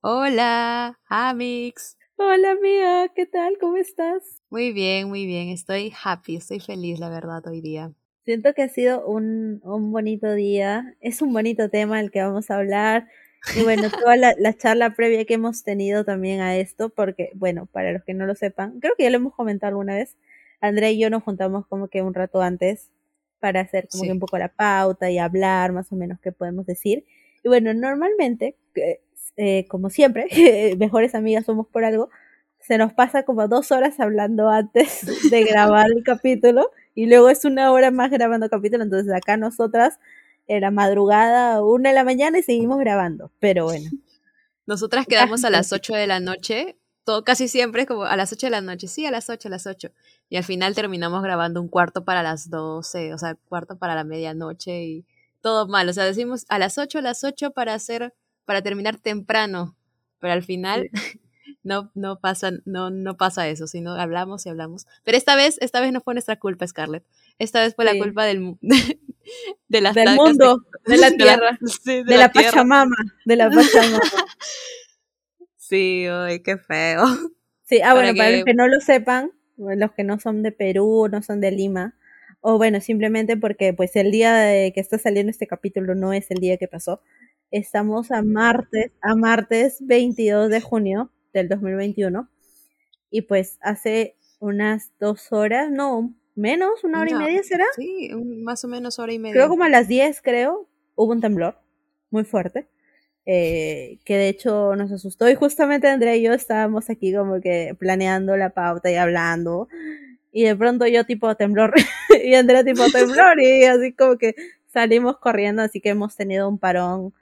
Hola, Amix. Hola, amiga, ¿qué tal? ¿Cómo estás? Muy bien, muy bien. Estoy happy, estoy feliz, la verdad, hoy día. Siento que ha sido un, un bonito día. Es un bonito tema el que vamos a hablar. Y bueno, toda la, la, charla previa que hemos tenido también a esto, porque, bueno, para los que no lo sepan, creo que ya lo hemos comentado alguna vez. Andrea y yo nos juntamos como que un rato antes para hacer como Sí. que un poco la pauta y hablar más o menos qué podemos decir. Y bueno, normalmente, eh, como siempre, mejores amigas somos por algo, se nos pasa como dos horas hablando antes de grabar el capítulo y luego es una hora más grabando capítulo, entonces acá nosotras era madrugada, una de la mañana y seguimos grabando, pero bueno. Nosotras quedamos a las 8 de la noche, todo casi siempre es como a las 8 de la noche, sí, a las 8, a las 8. Y al final terminamos grabando un cuarto para las 12, o sea, cuarto para la medianoche y todo mal, o sea, decimos a las 8, a las 8 para hacer para terminar temprano, pero al final sí. no no pasa no no pasa eso, sino hablamos y hablamos. Pero esta vez esta vez no fue nuestra culpa, Scarlett. Esta vez fue sí. la culpa del de las del mundo, de, de, la tierra, de la, sí, de de la la tierra. Pachamama, de la Pachamama. sí, ay, qué feo. Sí, ah, bueno, para, para que... los que no lo sepan, los que no son de Perú, no son de Lima, o bueno, simplemente porque pues el día de que está saliendo este capítulo no es el día que pasó. Estamos a martes, a martes 22 de junio del 2021 y pues hace unas dos horas, no, menos, una hora no, y media será. Sí, más o menos hora y media. Creo como a las 10 creo, hubo un temblor muy fuerte. Eh, que de hecho nos asustó y justamente Andrea y yo estábamos aquí como que planeando la pauta y hablando y de pronto yo tipo temblor y Andrea tipo temblor y así como que salimos corriendo así que hemos tenido un parón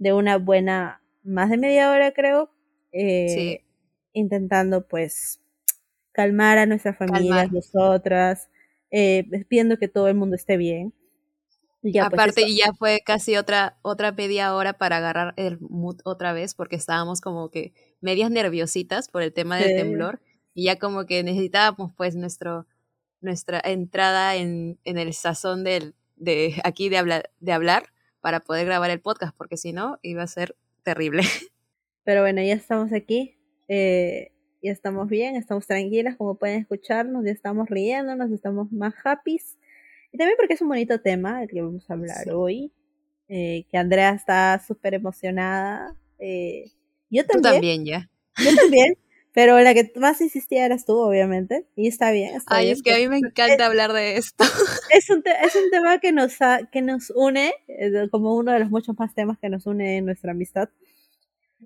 de una buena más de media hora creo eh, sí. intentando pues calmar a nuestras familias calmar. nosotras eh, viendo que todo el mundo esté bien y ya, Aparte, pues, y ya fue casi otra, otra media hora para agarrar el mood otra vez, porque estábamos como que medias nerviositas por el tema del sí. temblor, y ya como que necesitábamos pues nuestro, nuestra entrada en, en el sazón del, de aquí de, habla, de hablar para poder grabar el podcast, porque si no iba a ser terrible. Pero bueno, ya estamos aquí, eh, ya estamos bien, estamos tranquilas, como pueden escucharnos, ya estamos riéndonos, estamos más happy. Y también porque es un bonito tema del que vamos a hablar sí. hoy. Eh, que Andrea está súper emocionada. Eh, yo también. Tú también, ya. Yo también. Pero la que más insistía eras tú, obviamente. Y está bien. Está Ay, bien, es que a mí me encanta es, hablar de esto. Es un, es un tema que nos, ha, que nos une, como uno de los muchos más temas que nos une en nuestra amistad.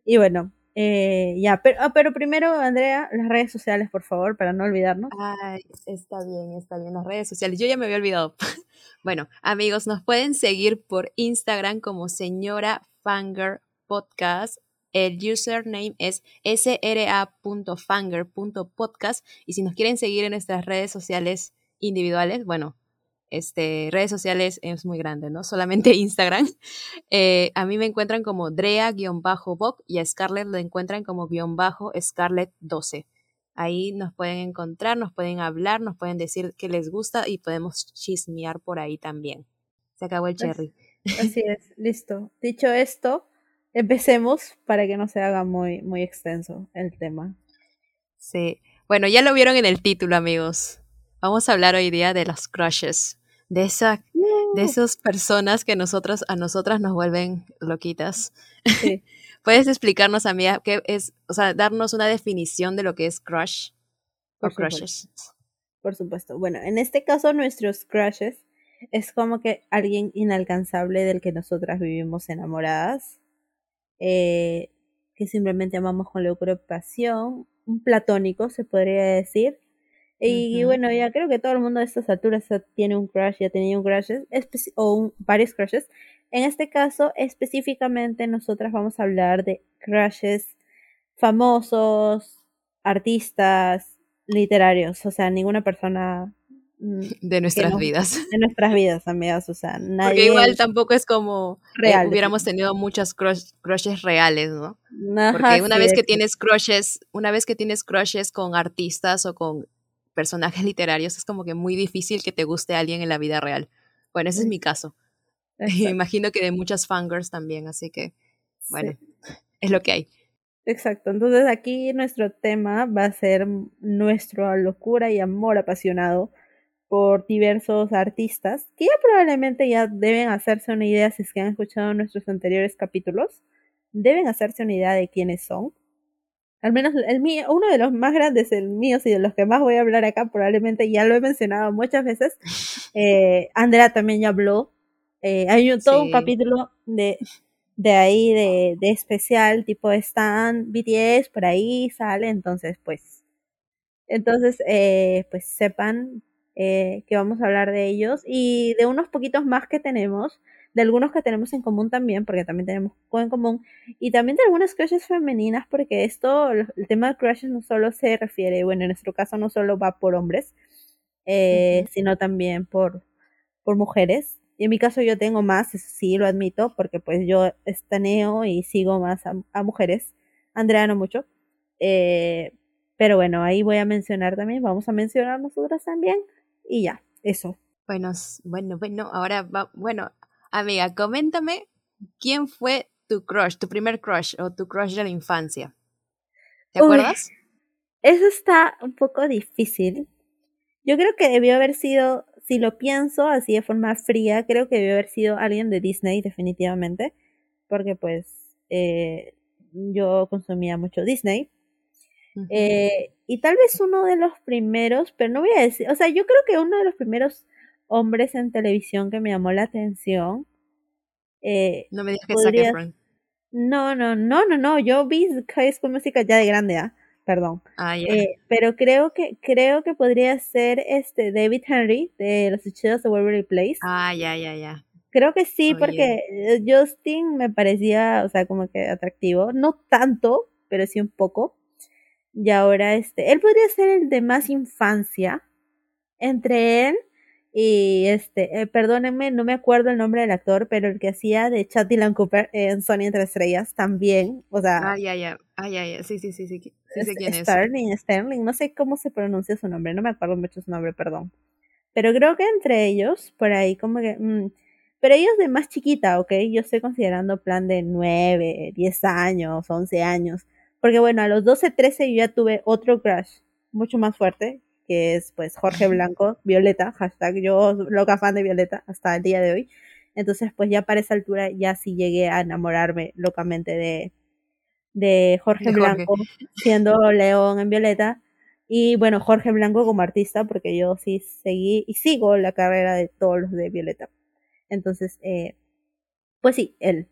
Y bueno, eh, ya, pero, oh, pero primero, Andrea, las redes sociales, por favor, para no olvidarnos. Ay, está bien, está bien, las redes sociales. Yo ya me había olvidado. bueno, amigos, nos pueden seguir por Instagram como señora Fanger Podcast. El username es sra.fanger.podcast. Y si nos quieren seguir en nuestras redes sociales individuales, bueno, este, redes sociales es muy grande, ¿no? Solamente Instagram. Eh, a mí me encuentran como Drea-Boc y a Scarlett lo encuentran como guion bajo Scarlett12. Ahí nos pueden encontrar, nos pueden hablar, nos pueden decir qué les gusta y podemos chismear por ahí también. Se acabó el cherry. Así es, listo. Dicho esto, empecemos para que no se haga muy, muy extenso el tema. Sí. Bueno, ya lo vieron en el título, amigos. Vamos a hablar hoy día de los crushes de esa de esas personas que nosotros a nosotras nos vuelven loquitas. Sí. ¿Puedes explicarnos, amiga, qué es, o sea, darnos una definición de lo que es crush Por o crushes? Supuesto. Por supuesto. Bueno, en este caso nuestros crushes es como que alguien inalcanzable del que nosotras vivimos enamoradas, eh, que simplemente amamos con locura pasión, un platónico se podría decir, y, uh -huh. bueno, ya creo que todo el mundo de estas alturas tiene un crush, ya tenía un crush, o un, varios crushes. En este caso, específicamente, nosotras vamos a hablar de crushes famosos, artistas, literarios, o sea, ninguna persona de nuestras vidas. De nuestras vidas, amigas, o sea, nadie... Porque igual tampoco es como Real, eh, hubiéramos tenido muchas crush, crushes reales, ¿no? Ajá, Porque una sí, vez que tienes crushes, una vez que tienes crushes con artistas o con personajes literarios, es como que muy difícil que te guste alguien en la vida real. Bueno, ese es mi caso. Me imagino que de muchas fangirls también, así que, bueno, es lo que hay. Exacto, entonces aquí nuestro tema va a ser nuestra locura y amor apasionado por diversos artistas que ya probablemente ya deben hacerse una idea si es que han escuchado nuestros anteriores capítulos, deben hacerse una idea de quiénes son. Al menos el mío, uno de los más grandes, el mío, y de los que más voy a hablar acá, probablemente ya lo he mencionado muchas veces. Eh, Andrea también ya habló. Eh, hay todo un capítulo de de ahí de, de especial, tipo están BTS, por ahí sale, entonces pues, entonces eh, pues sepan eh, que vamos a hablar de ellos y de unos poquitos más que tenemos, de algunos que tenemos en común también, porque también tenemos en común, y también de algunas crushes femeninas, porque esto, el tema de crushes no solo se refiere, bueno, en nuestro caso no solo va por hombres, eh, sino también por, por mujeres. Y en mi caso yo tengo más, sí, lo admito, porque pues yo estaneo y sigo más a, mujeres. Andrea no mucho. Eh, pero bueno, ahí voy a mencionar también, vamos a mencionar nosotras también. Y ya, eso. Bueno, bueno, bueno, ahora va, bueno, amiga, coméntame quién fue tu crush, tu primer crush o tu crush de la infancia. ¿Te acuerdas? Eso está un poco difícil. Yo creo que debió haber sido si lo pienso así de forma fría, creo que debe haber sido alguien de Disney, definitivamente, porque pues eh, yo consumía mucho Disney. Eh, y tal vez uno de los primeros, pero no voy a decir, o sea, yo creo que uno de los primeros hombres en televisión que me llamó la atención. Eh, no me digas que podría... No, no, no, no, no, yo vi High School Música ya de grande, ¿ah? perdón. Ah, eh, pero creo que creo que podría ser este David Henry de Los Hechizos de Waverly Place. Ah, ya, ya, ya. Creo que sí, porque eh, Justin me parecía, o sea, como que atractivo, no tanto, pero sí un poco. Y ahora este, él podría ser el de más infancia. Entre él y este, eh, perdónenme, no me acuerdo el nombre del actor, pero el que hacía de Chad Dylan Cooper en Sony Entre Estrellas también. O sea. Ah, ya, ya. Ah, ya, ya. Sí, sí, sí, sí. sí sé quién Sterling, Sterling. No sé cómo se pronuncia su nombre. No me acuerdo mucho su nombre, perdón. Pero creo que entre ellos, por ahí, como que. Mm, pero ellos de más chiquita, ¿ok? Yo estoy considerando plan de 9, 10 años, 11 años. Porque bueno, a los 12, 13 yo ya tuve otro crush mucho más fuerte, que es pues Jorge Blanco, Violeta, hashtag yo loca fan de Violeta hasta el día de hoy. Entonces pues ya para esa altura ya sí llegué a enamorarme locamente de, de Jorge Blanco, siendo León en Violeta. Y bueno, Jorge Blanco como artista, porque yo sí seguí y sigo la carrera de todos los de Violeta. Entonces, eh, pues sí, él.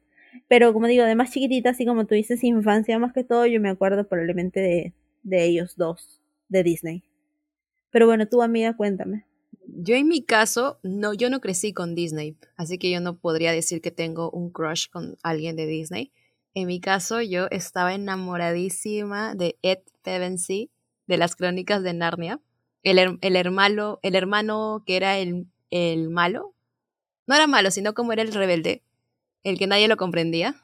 Pero como digo, de más chiquitita, así como tú dices, infancia más que todo, yo me acuerdo probablemente de, de ellos dos, de Disney. Pero bueno, tú amiga, cuéntame. Yo en mi caso, no, yo no crecí con Disney, así que yo no podría decir que tengo un crush con alguien de Disney. En mi caso, yo estaba enamoradísima de Ed Pevensey, de las crónicas de Narnia. El, el, hermano, el hermano que era el, el malo. No era malo, sino como era el rebelde, el que nadie lo comprendía,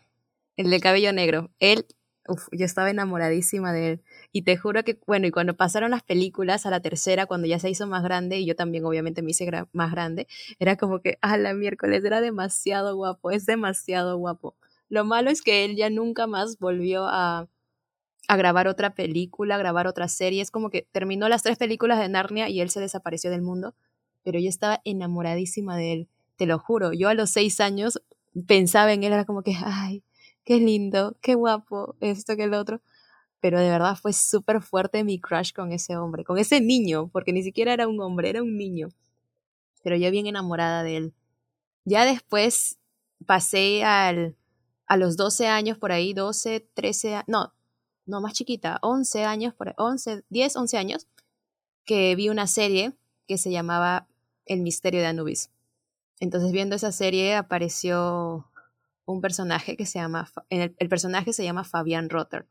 el de cabello negro. Él uf, yo estaba enamoradísima de él. Y te juro que, bueno, y cuando pasaron las películas a la tercera, cuando ya se hizo más grande, y yo también obviamente me hice más grande, era como que, a la miércoles, era demasiado guapo, es demasiado guapo. Lo malo es que él ya nunca más volvió a, a grabar otra película, grabar otra serie. Es como que terminó las tres películas de Narnia y él se desapareció del mundo. Pero yo estaba enamoradísima de él, te lo juro. Yo a los seis años pensaba en él, era como que, ay, qué lindo, qué guapo, esto que el otro. Pero de verdad fue súper fuerte mi crush con ese hombre, con ese niño, porque ni siquiera era un hombre, era un niño. Pero yo bien enamorada de él. Ya después pasé al, a los 12 años por ahí, 12, 13, no, no más chiquita, 11 años, por 11, 10, 11 años, que vi una serie que se llamaba El misterio de Anubis. Entonces viendo esa serie apareció un personaje que se llama, el, el personaje se llama Fabian Rotter,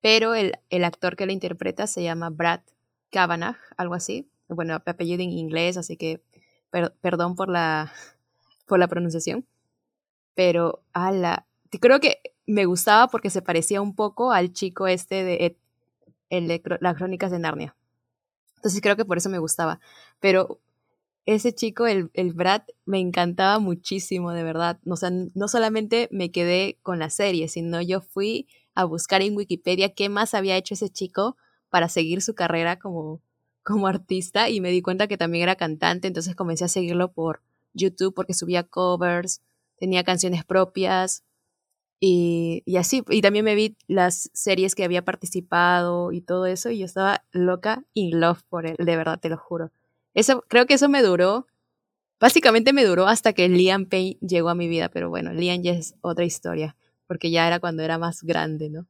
pero el, el, actor que lo interpreta se llama Brad Kavanagh, algo así. Bueno, apellido en inglés, así que perdón por la, por la pronunciación. Pero, ala, creo que me gustaba porque se parecía un poco al chico este de, el de las crónicas de Narnia. Entonces creo que por eso me gustaba. Pero ese chico, el, el Brad, me encantaba muchísimo, de verdad. O sea, no solamente me quedé con la serie, sino yo fui a buscar en Wikipedia qué más había hecho ese chico para seguir su carrera como, como artista y me di cuenta que también era cantante, entonces comencé a seguirlo por YouTube porque subía covers, tenía canciones propias y, y así, y también me vi las series que había participado y todo eso y yo estaba loca in love por él, de verdad, te lo juro. Eso, creo que eso me duró, básicamente me duró hasta que Liam Payne llegó a mi vida, pero bueno, Liam ya es otra historia, porque ya era cuando era más grande, ¿no?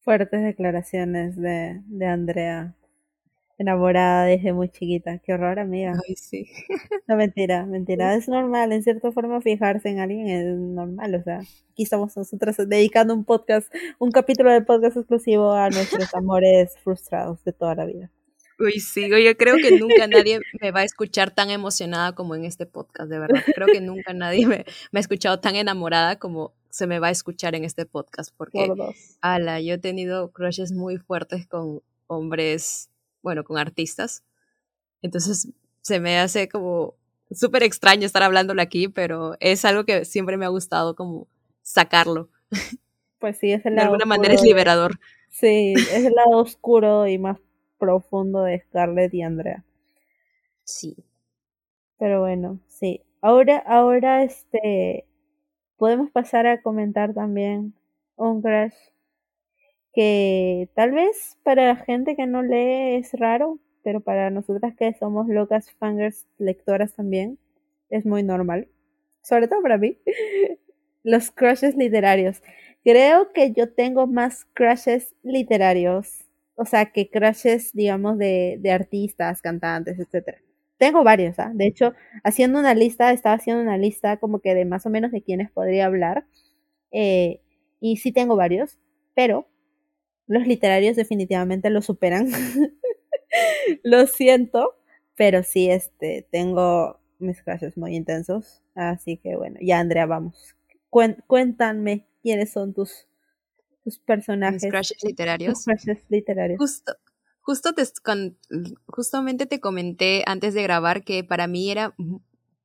Fuertes declaraciones de, de Andrea enamorada desde muy chiquita. Qué horror, amiga. Ay, sí. No, mentira, mentira. Es normal, en cierta forma, fijarse en alguien es normal. O sea, aquí estamos nosotros dedicando un podcast, un capítulo de podcast exclusivo a nuestros amores frustrados de toda la vida. Uy, sí, yo creo que nunca nadie me va a escuchar tan emocionada como en este podcast, de verdad. Creo que nunca nadie me, me ha escuchado tan enamorada como se me va a escuchar en este podcast, porque, ala, yo he tenido crushes muy fuertes con hombres bueno, con artistas. Entonces se me hace como súper extraño estar hablándolo aquí, pero es algo que siempre me ha gustado como sacarlo. Pues sí, es el lado De alguna manera es liberador. Sí, es el lado oscuro y más profundo de Scarlett y Andrea. Sí. Pero bueno, sí. Ahora, ahora este podemos pasar a comentar también un crush que tal vez para la gente que no lee es raro, pero para nosotras que somos locas fangers lectoras también es muy normal. Sobre todo para mí. Los crushes literarios. Creo que yo tengo más crushes literarios. O sea, que crushes, digamos, de, de artistas, cantantes, etc. Tengo varios, ¿ah? De hecho, haciendo una lista, estaba haciendo una lista como que de más o menos de quienes podría hablar. Eh, y sí tengo varios, pero los literarios definitivamente lo superan. lo siento, pero sí, este, tengo mis crushes muy intensos. Así que bueno, ya Andrea, vamos. cuéntame quiénes son tus, tus personajes. Mis crushes literarios. crushes literarios. Justo, justo te, justamente te comenté antes de grabar que para mí era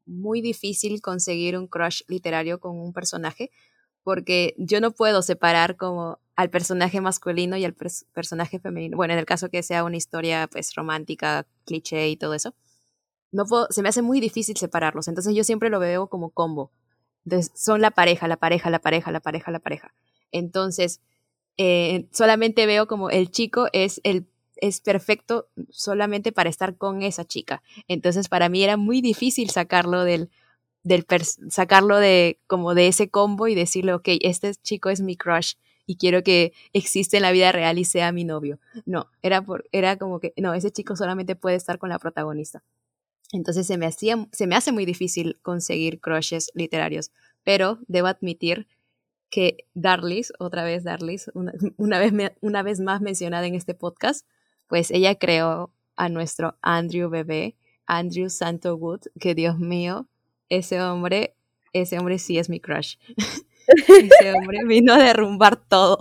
muy difícil conseguir un crush literario con un personaje porque yo no puedo separar como al personaje masculino y al personaje femenino. Bueno, en el caso que sea una historia pues romántica, cliché y todo eso. No puedo, se me hace muy difícil separarlos. Entonces yo siempre lo veo como combo. Entonces, son la pareja, la pareja, la pareja, la pareja, la pareja. Entonces, eh, solamente veo como el chico es el es perfecto solamente para estar con esa chica. Entonces, para mí era muy difícil sacarlo del, del sacarlo de como de ese combo y decirle, ok, este chico es mi crush y quiero que existe en la vida real y sea mi novio. No, era, por, era como que, no, ese chico solamente puede estar con la protagonista. Entonces se me, hacía, se me hace muy difícil conseguir crushes literarios, pero debo admitir que Darlis, otra vez Darlis, una, una, vez, una vez más mencionada en este podcast, pues ella creó a nuestro Andrew bebé, Andrew Santo Wood, que Dios mío, ese hombre, ese hombre sí es mi crush. ese hombre vino a derrumbar todo.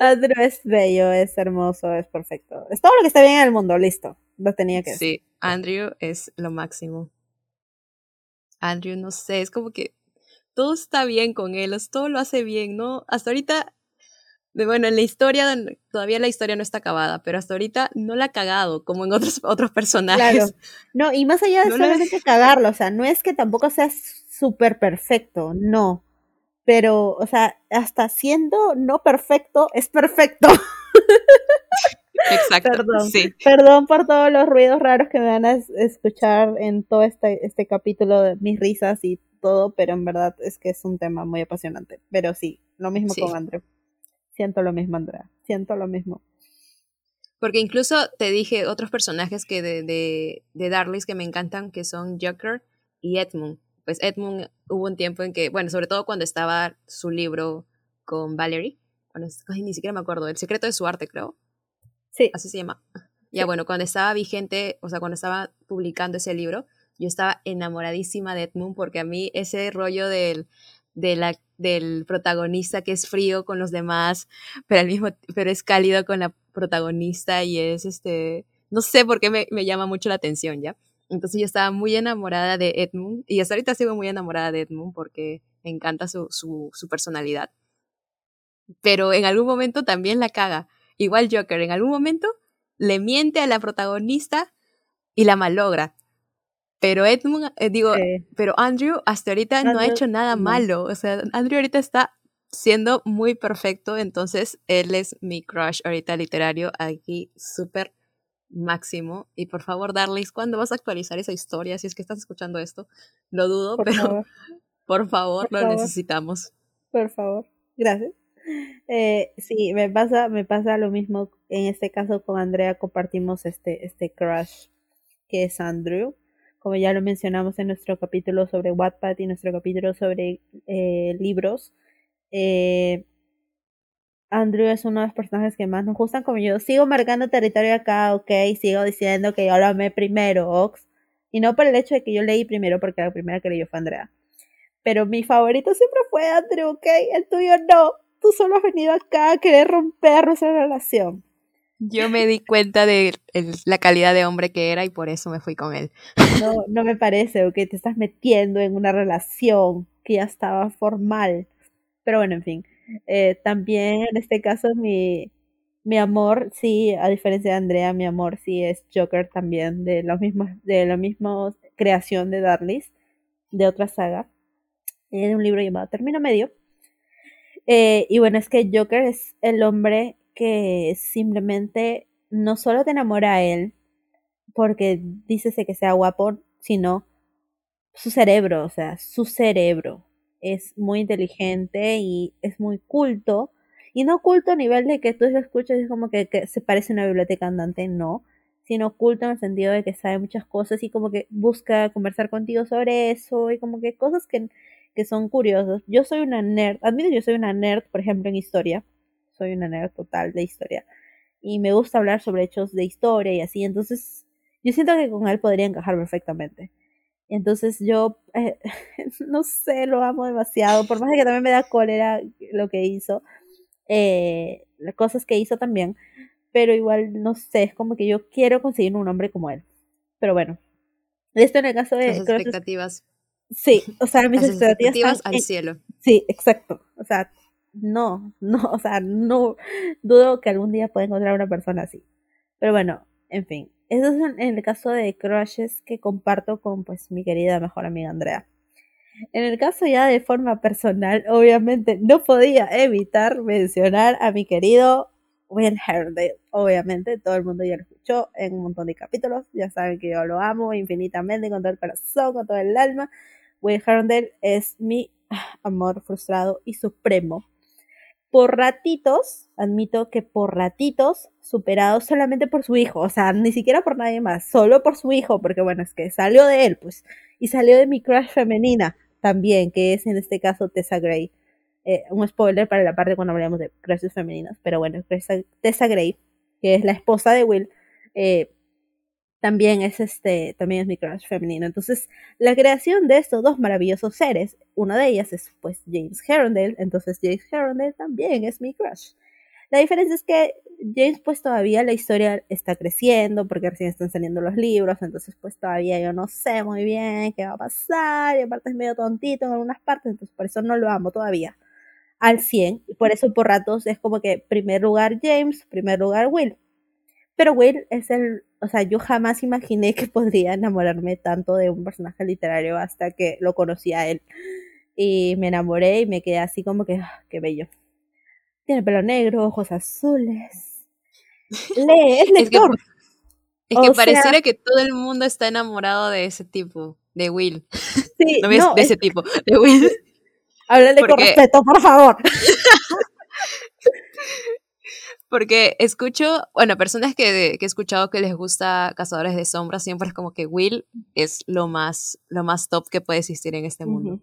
Andrew es bello, es hermoso, es perfecto. Es todo lo que está bien en el mundo, listo. Lo tenía que decir. Sí, Andrew es lo máximo. Andrew, no sé, es como que todo está bien con él, todo lo hace bien, ¿no? Hasta ahorita bueno, en la historia, todavía la historia no está acabada, pero hasta ahorita no la ha cagado, como en otros, otros personajes. Claro. No, y más allá de solamente cagarlo, o sea, no es que tampoco sea súper perfecto, no. Pero, o sea, hasta siendo no perfecto, es perfecto. Exacto. Perdón, sí. perdón por todos los ruidos raros que me van a escuchar en todo este, este capítulo de mis risas y todo, pero en verdad es que es un tema muy apasionante. Pero sí, lo mismo con Andrew. Siento lo mismo, Andrea. Siento lo mismo. Porque incluso te dije otros personajes que de, de, de Darlis que me encantan, que son Joker y Edmund. Pues Edmund hubo un tiempo en que, bueno, sobre todo cuando estaba su libro con Valerie, cuando, ni siquiera me acuerdo, El secreto de su arte, creo. Sí. Así se llama. Ya bueno, cuando estaba vigente, o sea, cuando estaba publicando ese libro, yo estaba enamoradísima de Edmund porque a mí ese rollo del del protagonista que es frío con los demás, pero al mismo pero es cálido con la protagonista y es este, no sé por qué me, me llama mucho la atención, ¿ya? Entonces yo estaba muy enamorada de Edmund y hasta ahorita sigo muy enamorada de Edmund porque me encanta su, su, su personalidad. pero en algún momento también la caga. Igual Joker, en algún momento le miente a la protagonista y la malogra. Pero Edmund, eh, digo, pero Andrew hasta ahorita no ha hecho nada malo. O sea, Andrew ahorita está siendo muy perfecto, entonces él es mi crush ahorita literario aquí súper máximo. Y por favor, Darlis, ¿cuándo vas a actualizar esa historia? Si es que estás escuchando esto, lo dudo, pero por favor, lo necesitamos. Por favor, gracias. Eh, sí, me pasa, me pasa lo mismo en este caso con Andrea, compartimos este, este crush que es Andrew. Como ya lo mencionamos en nuestro capítulo sobre Wattpad y nuestro capítulo sobre eh, libros, eh, Andrew es uno de los personajes que más nos gustan. Como yo sigo marcando territorio acá, ok, sigo diciendo que yo lo amé primero, Ox. Y no por el hecho de que yo leí primero, porque la primera que leyó fue Andrea. Pero mi favorito siempre fue Andrew, ok, el tuyo no. Tú solo has venido acá a querer romper nuestra relación. Yo me di cuenta de la calidad de hombre que era y por eso me fui con él. No, no me parece, ok, te estás metiendo en una relación que ya estaba formal. Pero bueno, en fin. Eh, también en este caso mi, mi amor, sí, a diferencia de Andrea, mi amor sí es Joker también, de los mismos, de la misma creación de Darlis, de otra saga, de un libro llamado Término Medio. Eh, y bueno, es que Joker es el hombre que simplemente no solo te enamora a él, porque dices que sea guapo, sino su cerebro, o sea, su cerebro es muy inteligente y es muy culto. Y no culto a nivel de que tú lo escuchas y como que, se parece a una biblioteca andante, no. Sino culto en el sentido de que sabe muchas cosas y como que busca conversar contigo sobre eso y como que cosas que, que son curiosas. Yo soy una nerd, admito yo soy una nerd, por ejemplo, en historia. Soy una nerd total de historia. Y me gusta hablar sobre hechos de historia y así. Entonces, yo siento que con él podría encajar perfectamente. Entonces yo, eh, no sé, lo amo demasiado, por más que también me da cólera lo que hizo, eh, las cosas que hizo también, pero igual, no sé, es como que yo quiero conseguir un hombre como él. Pero bueno, esto en el caso de... Las expectativas. Sí, o sea, mis expectativas, al cielo. Sí, exacto. O sea, no, no, o sea, no dudo que algún día pueda encontrar una persona así. Pero bueno, en fin, eso es en el caso de crushes que comparto con pues mi querida mejor amiga Andrea. En el caso ya de forma personal, obviamente no podía evitar mencionar a mi querido Will Herndale. Obviamente todo el mundo ya lo escuchó en un montón de capítulos. Ya saben que yo lo amo infinitamente, con todo el corazón, con todo el alma. Will Herndale es mi amor frustrado y supremo por ratitos, admito que por ratitos, superado solamente por su hijo, o sea, ni siquiera por nadie más, solo por su hijo, porque bueno, es que salió de él, pues, y salió de mi crush femenina también, que es en este caso Tessa Gray. Eh, un spoiler para la parte cuando hablamos de crushes femeninas, pero bueno, Tessa Gray, que es la esposa de Will, eh, también es este, también es mi crush femenino. Entonces, la creación de estos dos maravillosos seres, una de ellas es pues James Herondale, entonces James Herondale también es mi crush. La diferencia es que James pues todavía la historia está creciendo porque recién están saliendo los libros, entonces pues todavía yo no sé muy bien qué va a pasar y aparte es medio tontito en algunas partes, entonces por eso no lo amo todavía al 100 y por eso por ratos es como que primer lugar James, primer lugar Will. Pero Will es el, o sea, yo jamás imaginé que podría enamorarme tanto de un personaje literario hasta que lo conocí a él. Y me enamoré y me quedé así como que, ah, qué bello. Tiene pelo negro, ojos azules. Lee, es lector. Es que, pareciera que todo el mundo está enamorado de ese tipo, de Will. Sí, no, de ese tipo, de Will. Háblale con respeto, por favor. Porque escucho, bueno, personas que, que, he escuchado que les gusta Cazadores de Sombras, siempre es como que Will es lo más, lo más top que puede existir en este mundo.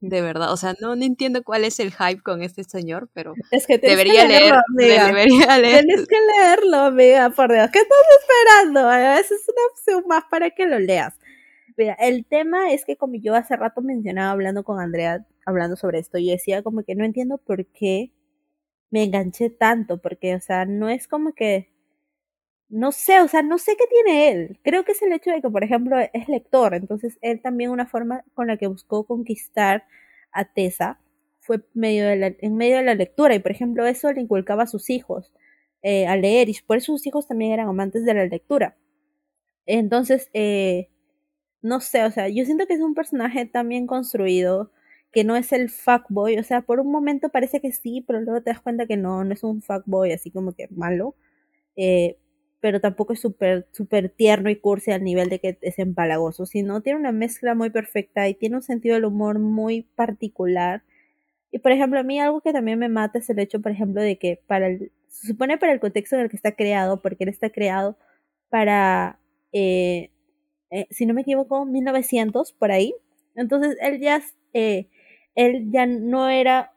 De verdad, o sea, no, entiendo cuál es el hype con este señor, pero es que debería, leerlo, leer, debería leer. Tienes que leerlo, amiga, por Dios. ¿Qué estás esperando? Esa es una opción más para que lo leas. Mira, el tema es que como yo hace rato mencionaba hablando con Andrea, hablando sobre esto, yo decía como que no entiendo por qué me enganché tanto, porque, o sea, no es como que, no sé, o sea, no sé qué tiene él. Creo que es el hecho de que, por ejemplo, es lector, entonces él también una forma con la que buscó conquistar a Tessa fue medio en medio de la lectura y por ejemplo eso le inculcaba a sus hijos eh, a leer y por eso sus hijos también eran amantes de la lectura. Entonces, eh, no sé, o sea, yo siento que es un personaje tan bien construido que no es el fuckboy, o sea, por un momento parece que sí, pero luego te das cuenta que no, no es un fuckboy así como que malo, eh, pero tampoco es súper super tierno y cursi al nivel de que es empalagoso, sino tiene una mezcla muy perfecta y tiene un sentido del humor muy particular. Y por ejemplo, a mí algo que también me mata es el hecho, por ejemplo, de que para el, se supone para el contexto en el que está creado, porque él está creado para, eh, eh, si no me equivoco, 1900, por ahí. Entonces él ya, eh, él ya no era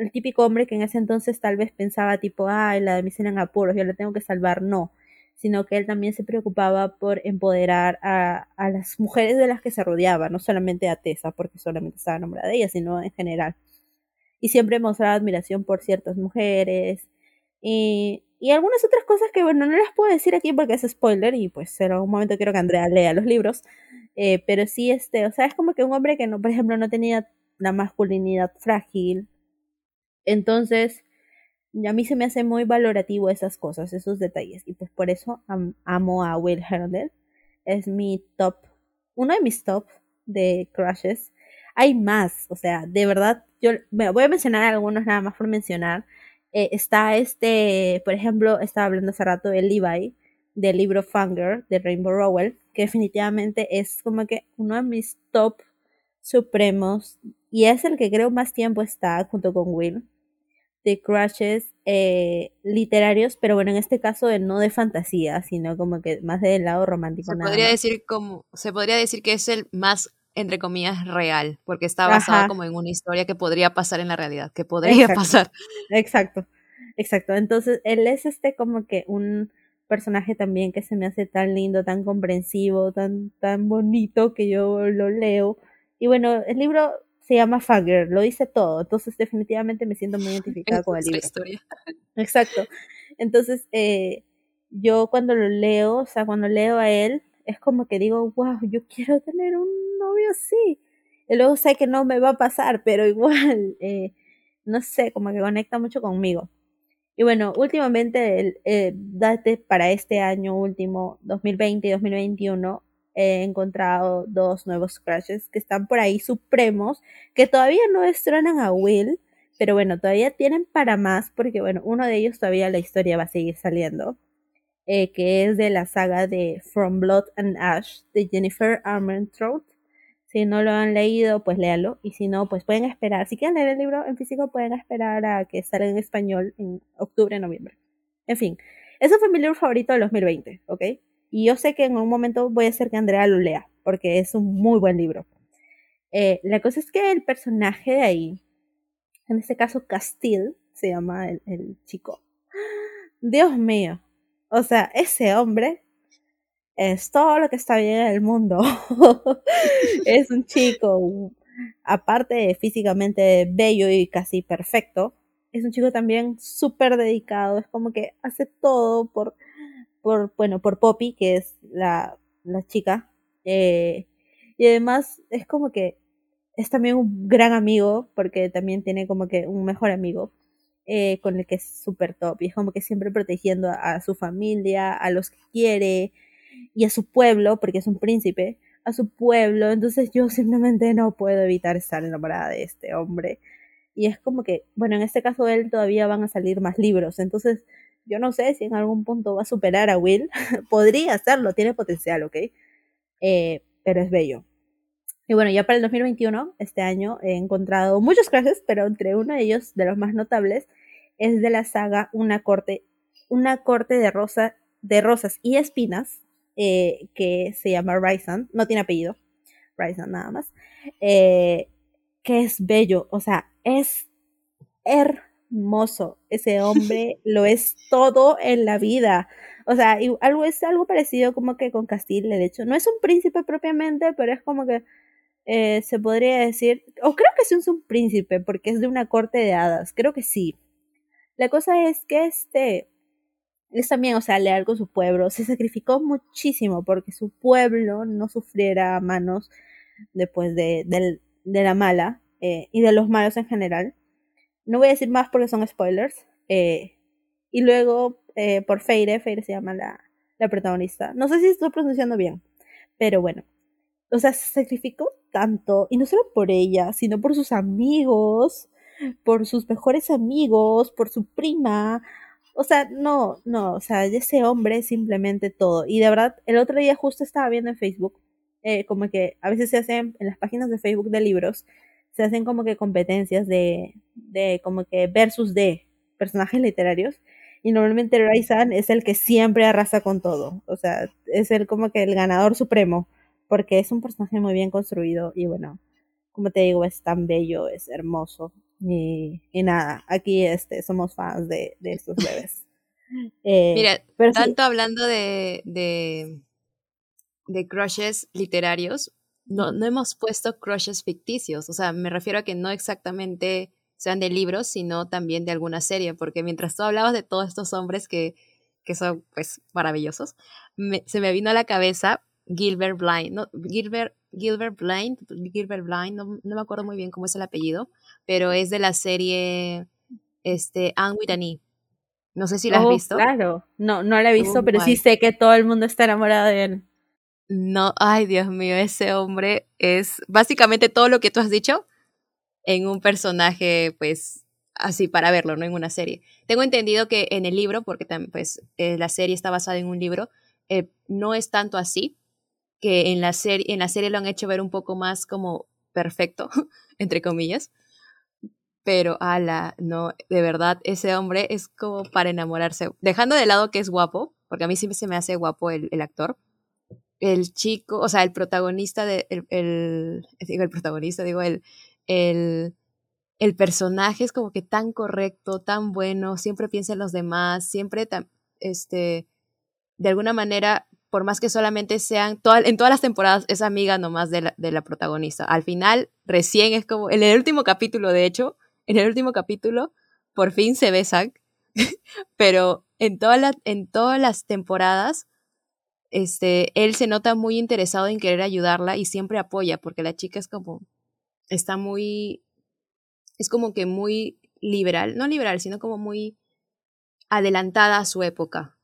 el típico hombre que en ese entonces tal vez pensaba tipo, ay, la de mis en apuros, yo la tengo que salvar, no, sino que él también se preocupaba por empoderar a, a las mujeres de las que se rodeaba, no solamente a Tessa, porque solamente estaba nombrada de ella, sino en general. Y siempre mostraba admiración por ciertas mujeres y, y algunas otras cosas que, bueno, no las puedo decir aquí porque es spoiler y pues en algún momento quiero que Andrea lea los libros. Eh, pero sí, este, o sea, es como que un hombre que, no, por ejemplo, no tenía la masculinidad frágil, entonces, a mí se me hace muy valorativo esas cosas, esos detalles. Y pues por eso amo a Will Herndon. Es mi top, uno de mis top de crushes. Hay más, o sea, de verdad, yo voy a mencionar algunos nada más por mencionar. Eh, está este, por ejemplo, estaba hablando hace rato de Levi, del libro Fanger de Rainbow Rowell, que definitivamente es como que uno de mis top supremos y es el que creo más tiempo está junto con Will de crushes eh, literarios, pero bueno, en este caso no de fantasía, sino como que más del lado romántico. Se podría decir como, se podría decir que es el más entre comillas real, porque está basado como en una historia que podría pasar en la realidad, que podría pasar. Exacto, exacto. Entonces, él es este como que un personaje también que se me hace tan lindo, tan comprensivo, tan, tan bonito que yo lo leo. Y bueno, el libro se llama Fagger, lo dice todo, entonces definitivamente me siento muy identificada con el libro. historia. Exacto. Entonces, eh, yo cuando lo leo, o sea, cuando leo a él, es como que digo, wow, yo quiero tener un novio así. Y luego sé que no me va a pasar, pero igual, eh, no sé, como que conecta mucho conmigo. Y bueno, últimamente, eh, date para este año último, 2020 y 2021, he encontrado dos nuevos crushes que están por ahí supremos, que todavía no estrenan a Will, pero bueno, todavía tienen para más, porque bueno, uno de ellos todavía la historia va a seguir saliendo, eh, que es de la saga de From Blood and Ash de Jennifer Armentrout. Si no lo han leído, pues léalo. Y si no, pues pueden esperar. Si quieren leer el libro en físico, pueden esperar a que salga en español en octubre, noviembre. En fin, ese fue mi libro favorito del 2020, ¿ok? Y yo sé que en un momento voy a hacer que Andrea lo lea, porque es un muy buen libro. Eh, la cosa es que el personaje de ahí, en este caso Castile, se llama el, el chico. Dios mío. O sea, ese hombre es todo lo que está bien en el mundo. es un chico, aparte de físicamente bello y casi perfecto, es un chico también súper dedicado. Es como que hace todo por por, bueno, por Poppy, que es la, la chica. Eh, y además es como que es también un gran amigo, porque también tiene como que un mejor amigo eh, con el que es súper top. Y es como que siempre protegiendo a, su familia, a los que quiere y a su pueblo, porque es un príncipe, a su pueblo. Entonces yo simplemente no puedo evitar estar enamorada de este hombre. Y es como que, bueno, en este caso él todavía van a salir más libros. Entonces yo no sé si en algún punto va a superar a Will. Podría hacerlo, tiene potencial, ¿ok? Eh, pero es bello. Y bueno, ya para el 2021, este año, he encontrado muchos crashes, pero entre uno de ellos, de los más notables, es de la saga Una corte, una corte de, rosa, de rosas y espinas, eh, que se llama Ryzen, no tiene apellido, Ryzen nada más, eh, que es bello, o sea, es hermoso hermoso. Ese hombre lo es todo en la vida. O sea, algo es algo parecido como que con Castilla, de hecho. No es un príncipe propiamente, pero es como que eh, se podría decir, o creo que sí es un príncipe, porque es de una corte de hadas, creo que sí. La cosa es que este es también, o sea, leal con su pueblo, se sacrificó muchísimo porque su pueblo no sufriera manos después de, de la mala eh, y de los malos en general. No voy a decir más porque son spoilers. Eh, y luego eh, por Feire, Feire se llama la, la protagonista. No sé si estoy pronunciando bien, pero bueno. O sea, se sacrificó tanto, y no solo por ella, sino por sus amigos, por sus mejores amigos, por su prima. O sea, no, no, o sea, ese hombre es simplemente todo. Y de verdad, el otro día justo estaba viendo en Facebook, eh, como que a veces se hacen en las páginas de Facebook de libros, se hacen como que competencias de, de como que versus de personajes literarios. Y normalmente Raizan es el que siempre arrasa con todo. O sea, es el como que el ganador supremo. Porque es un personaje muy bien construido. Y bueno, como te digo, es tan bello, es hermoso. Y, y nada, aquí este, somos fans de, de estos bebés. Eh, Mira, pero tanto hablando de, de, de crushes literarios, no, no hemos puesto crushes ficticios. O sea, me refiero a que no exactamente sean de libros, sino también de alguna serie, porque mientras tú hablabas de todos estos hombres que, que son pues maravillosos, se me vino a la cabeza Gilbert Blind, no, Gilbert, Gilbert Blind, Gilbert Blind, no, no, me acuerdo muy bien cómo es el apellido, pero es de la serie este, Anne with an e. No sé si la has oh, visto. Claro, no, no la he visto, oh, pero sí sé que todo el mundo está enamorado de él. No, ay Dios mío, ese hombre es básicamente todo lo que tú has dicho, en un personaje, pues, así para verlo, no en una serie. Tengo entendido que en el libro, porque pues eh, la serie está basada en un libro, eh, no es tanto así, que en la, serie, en la serie lo han hecho ver un poco más como perfecto, entre comillas. Pero, ala, no, de verdad, ese hombre es como para enamorarse. Dejando de lado que es guapo, porque a mí siempre se me hace guapo el, el actor. El chico, o sea, el protagonista de. El, el, digo, el protagonista, digo, el, el, el personaje es como que tan correcto, tan bueno, siempre piensa en los demás, siempre, este, de alguna manera, por más que solamente sean, en todas las temporadas es amiga nomás de la, de la protagonista. Al final, recién es como, en el último capítulo, de hecho, en el último capítulo, por fin se besan, pero en, toda en todas las temporadas, este, él se nota muy interesado en querer ayudarla y siempre apoya, porque la chica es como, está muy, es como que muy liberal, no liberal, sino como muy adelantada a su época.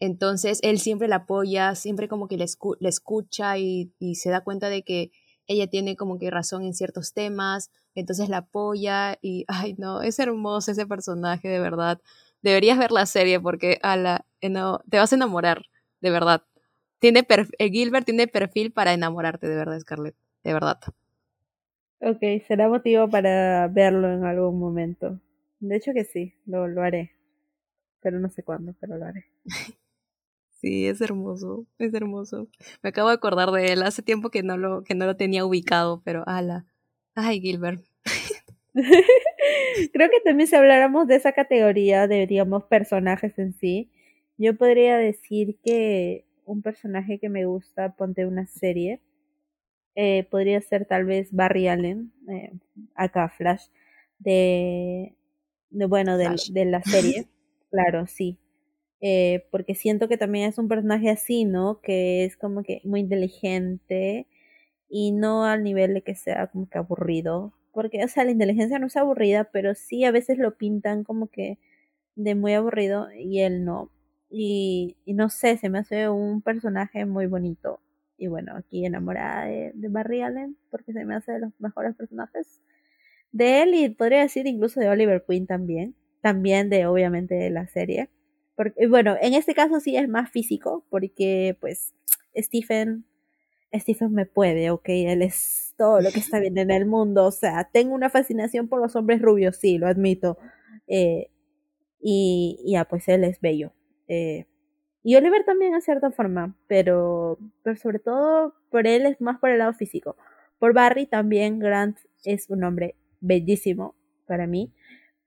Entonces él siempre la apoya, siempre como que le, escucha y, y, se da cuenta de que ella tiene como que razón en ciertos temas, entonces la apoya y, ay no, es hermoso ese personaje, de verdad. Deberías ver la serie porque a la, eh, no, te vas a enamorar, de verdad. Tiene eh, Gilbert tiene perfil para enamorarte, de verdad, Scarlett, de verdad. Ok, será motivo para verlo en algún momento. De hecho que sí, lo, lo haré. Pero no sé cuándo, pero lo haré. Sí, es hermoso, es hermoso. Me acabo de acordar de él. Hace tiempo que no lo, que no lo tenía ubicado, pero ala. Ay, Gilbert. Creo que también si habláramos de esa categoría de, digamos, personajes en sí, yo podría decir que un personaje que me gusta, ponte una serie, eh, podría ser tal vez Barry Allen, eh, acá Flash, de, de bueno, de, de, la serie. claro, sí. Eh, porque siento que también es un personaje así, ¿no? Que es como que muy inteligente y no al nivel de que sea como que aburrido. Porque, o sea, la inteligencia no es aburrida, pero sí a veces lo pintan como que de muy aburrido y él no. Y, no sé, se me hace un personaje muy bonito y bueno, aquí enamorada de, Barry Allen, porque se me hace de los mejores personajes de él y podría decir incluso de Oliver Queen también, también de obviamente de la serie. Porque, bueno, en este caso sí es más físico, porque pues Stephen, Stephen me puede, ok, él es todo lo que está bien en el mundo, o sea, tengo una fascinación por los hombres rubios, sí, lo admito. Eh, y, ya, pues él es bello. Eh, y Oliver también a cierta forma, pero, pero sobre todo por él es más por el lado físico. Por Barry también Grant es un hombre bellísimo para mí,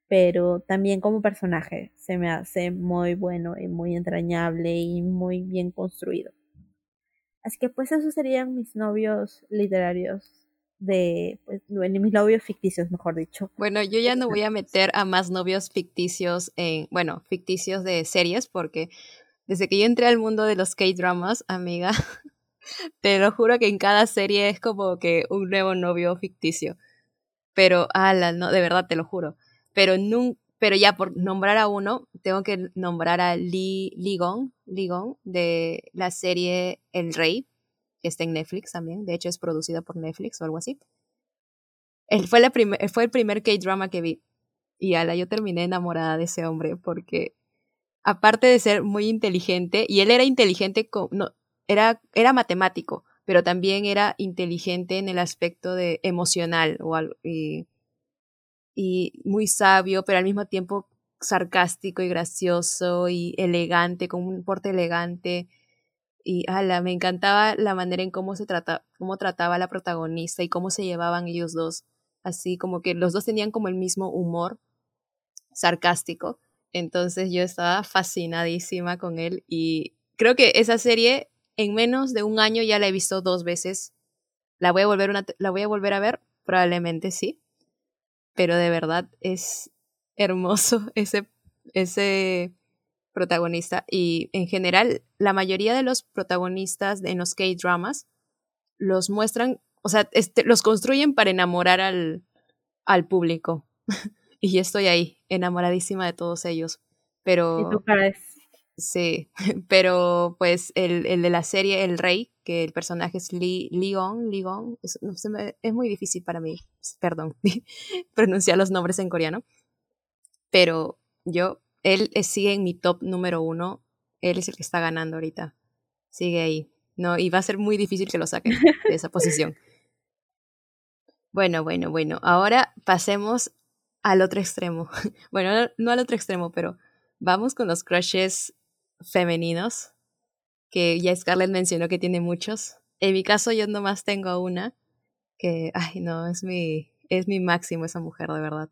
pero también como personaje se me hace muy bueno y muy entrañable y muy bien construido. Así que pues esos serían mis novios literarios de, pues, mis novios ficticios, mejor dicho. Bueno, yo ya no voy a meter a más novios ficticios en, bueno, ficticios de series porque desde que yo entré al mundo de los K-dramas, amiga, te lo juro que en cada serie es como que un nuevo novio ficticio. Pero, ala, no, de verdad te lo juro. Pero pero ya por nombrar a uno, tengo que nombrar a Lee Ligong, Ligong de la serie El Rey, está en Netflix también. De hecho, es producida por Netflix o algo así. Él fue, la fue el primer K-drama que vi. Y ala, yo terminé enamorada de ese hombre porque aparte de ser muy inteligente, y él era inteligente, no, era, era matemático, pero también era inteligente en el aspecto de emocional o y, y muy sabio, pero al mismo tiempo sarcástico y gracioso y elegante, con un porte elegante. Y ala, me encantaba la manera en cómo se trata, cómo trataba la protagonista y cómo se llevaban ellos dos. Así como que los dos tenían como el mismo humor sarcástico. Entonces yo estaba fascinadísima con él y creo que esa serie en menos de un año ya la he visto dos veces. La voy a volver, la voy a, volver a ver, probablemente sí, pero de verdad es hermoso ese, ese protagonista y en general la mayoría de los protagonistas en los K-dramas los muestran, o sea, este, los construyen para enamorar al, al público. y yo estoy ahí, enamoradísima de todos ellos. Pero... ¿Y tú crees? Sí, pero pues el, el, de la serie El Rey, que el personaje es Lee, Leon, Leon es, no, es muy difícil para mí, perdón, pronunciar los nombres en coreano, pero yo, él sigue en mi top número uno, él es el que está ganando ahorita, sigue ahí, no, y va a ser muy difícil que lo saquen de esa posición. Bueno, bueno, bueno, ahora pasemos al otro extremo. Bueno, no al otro extremo, pero vamos con los crushes femeninos, que ya Scarlett mencionó que tiene muchos. En mi caso yo nomás tengo una, que, ay no, es mi, es mi máximo esa mujer, de verdad,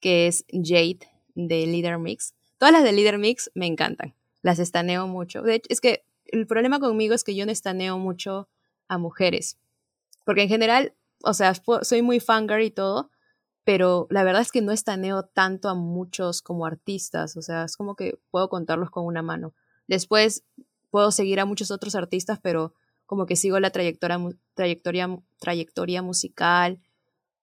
que es Jade de Leader Mix. Todas las de Leader Mix me encantan, las estaneo mucho. De hecho, es que el problema conmigo es que yo no estaneo mucho a mujeres, porque en general, o sea, soy muy fangirl y todo, pero la verdad es que no estaneo tanto a muchos como artistas, o sea, es como que puedo contarlos con una mano. Después puedo seguir a muchos otros artistas, pero como que sigo la trayectoria, trayectoria, trayectoria musical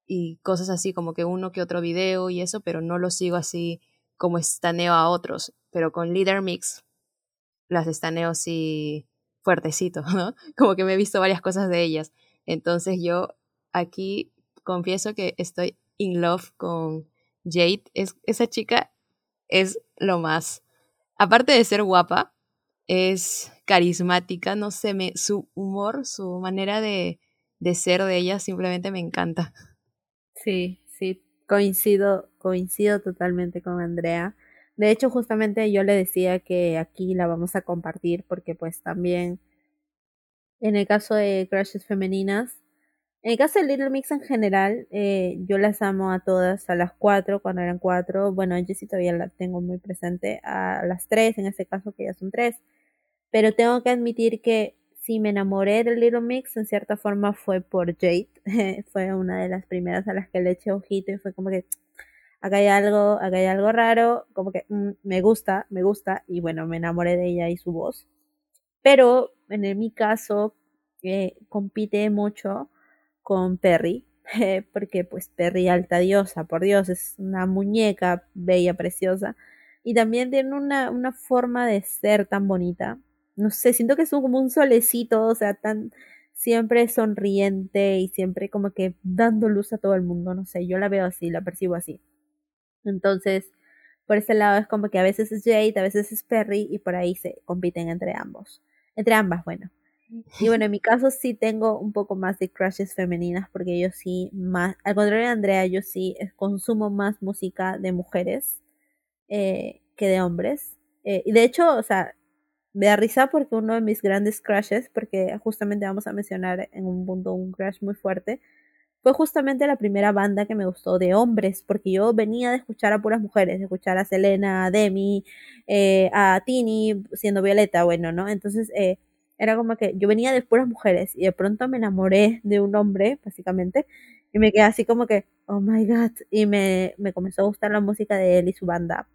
y cosas así, como que uno que otro video y eso, pero no lo sigo así como estaneo a otros. Pero con Leader Mix las estaneo así fuertecito, ¿no? Como que me he visto varias cosas de ellas. Entonces yo aquí confieso que estoy in love con Jade. Es, esa chica es lo más. Aparte de ser guapa, es carismática, no sé, me, su humor, su manera de, de ser de ella simplemente me encanta. Sí, sí, coincido, coincido totalmente con Andrea. De hecho, justamente yo le decía que aquí la vamos a compartir porque pues también en el caso de crushes femeninas, en el caso de Little Mix en general, eh, yo las amo a todas, a las cuatro, cuando eran cuatro. Bueno, yo sí todavía la tengo muy presente, a las tres, en este caso que ya son tres. Pero tengo que admitir que si me enamoré de Little Mix, en cierta forma fue por Jade. fue una de las primeras a las que le eché ojito y fue como que acá hay algo, acá hay algo raro, como que mm, me gusta, me gusta. Y bueno, me enamoré de ella y su voz. Pero en mi caso, eh, compite mucho con Perry, porque pues Perry alta diosa, por Dios, es una muñeca bella, preciosa. Y también tiene una, una forma de ser tan bonita. No sé, siento que es como un solecito, o sea, tan siempre sonriente y siempre como que dando luz a todo el mundo, no sé, yo la veo así, la percibo así. Entonces, por ese lado es como que a veces es Jade, a veces es Perry y por ahí se compiten entre ambos. Entre ambas, bueno. Y bueno, en mi caso sí tengo un poco más de crushes femeninas porque yo sí más, al contrario de Andrea, yo sí consumo más música de mujeres eh, que de hombres. Eh, y de hecho, o sea, me da risa porque uno de mis grandes crushes, porque justamente vamos a mencionar en un punto un crush muy fuerte, fue justamente la primera banda que me gustó de hombres, porque yo venía de escuchar a puras mujeres, de escuchar a Selena, a Demi, eh, a Tini, siendo Violeta, bueno, ¿no? Entonces, eh, era como que yo venía de puras mujeres y de pronto me enamoré de un hombre, básicamente, y me quedé así como que, oh my god, y me, me comenzó a gustar la música de él y su banda,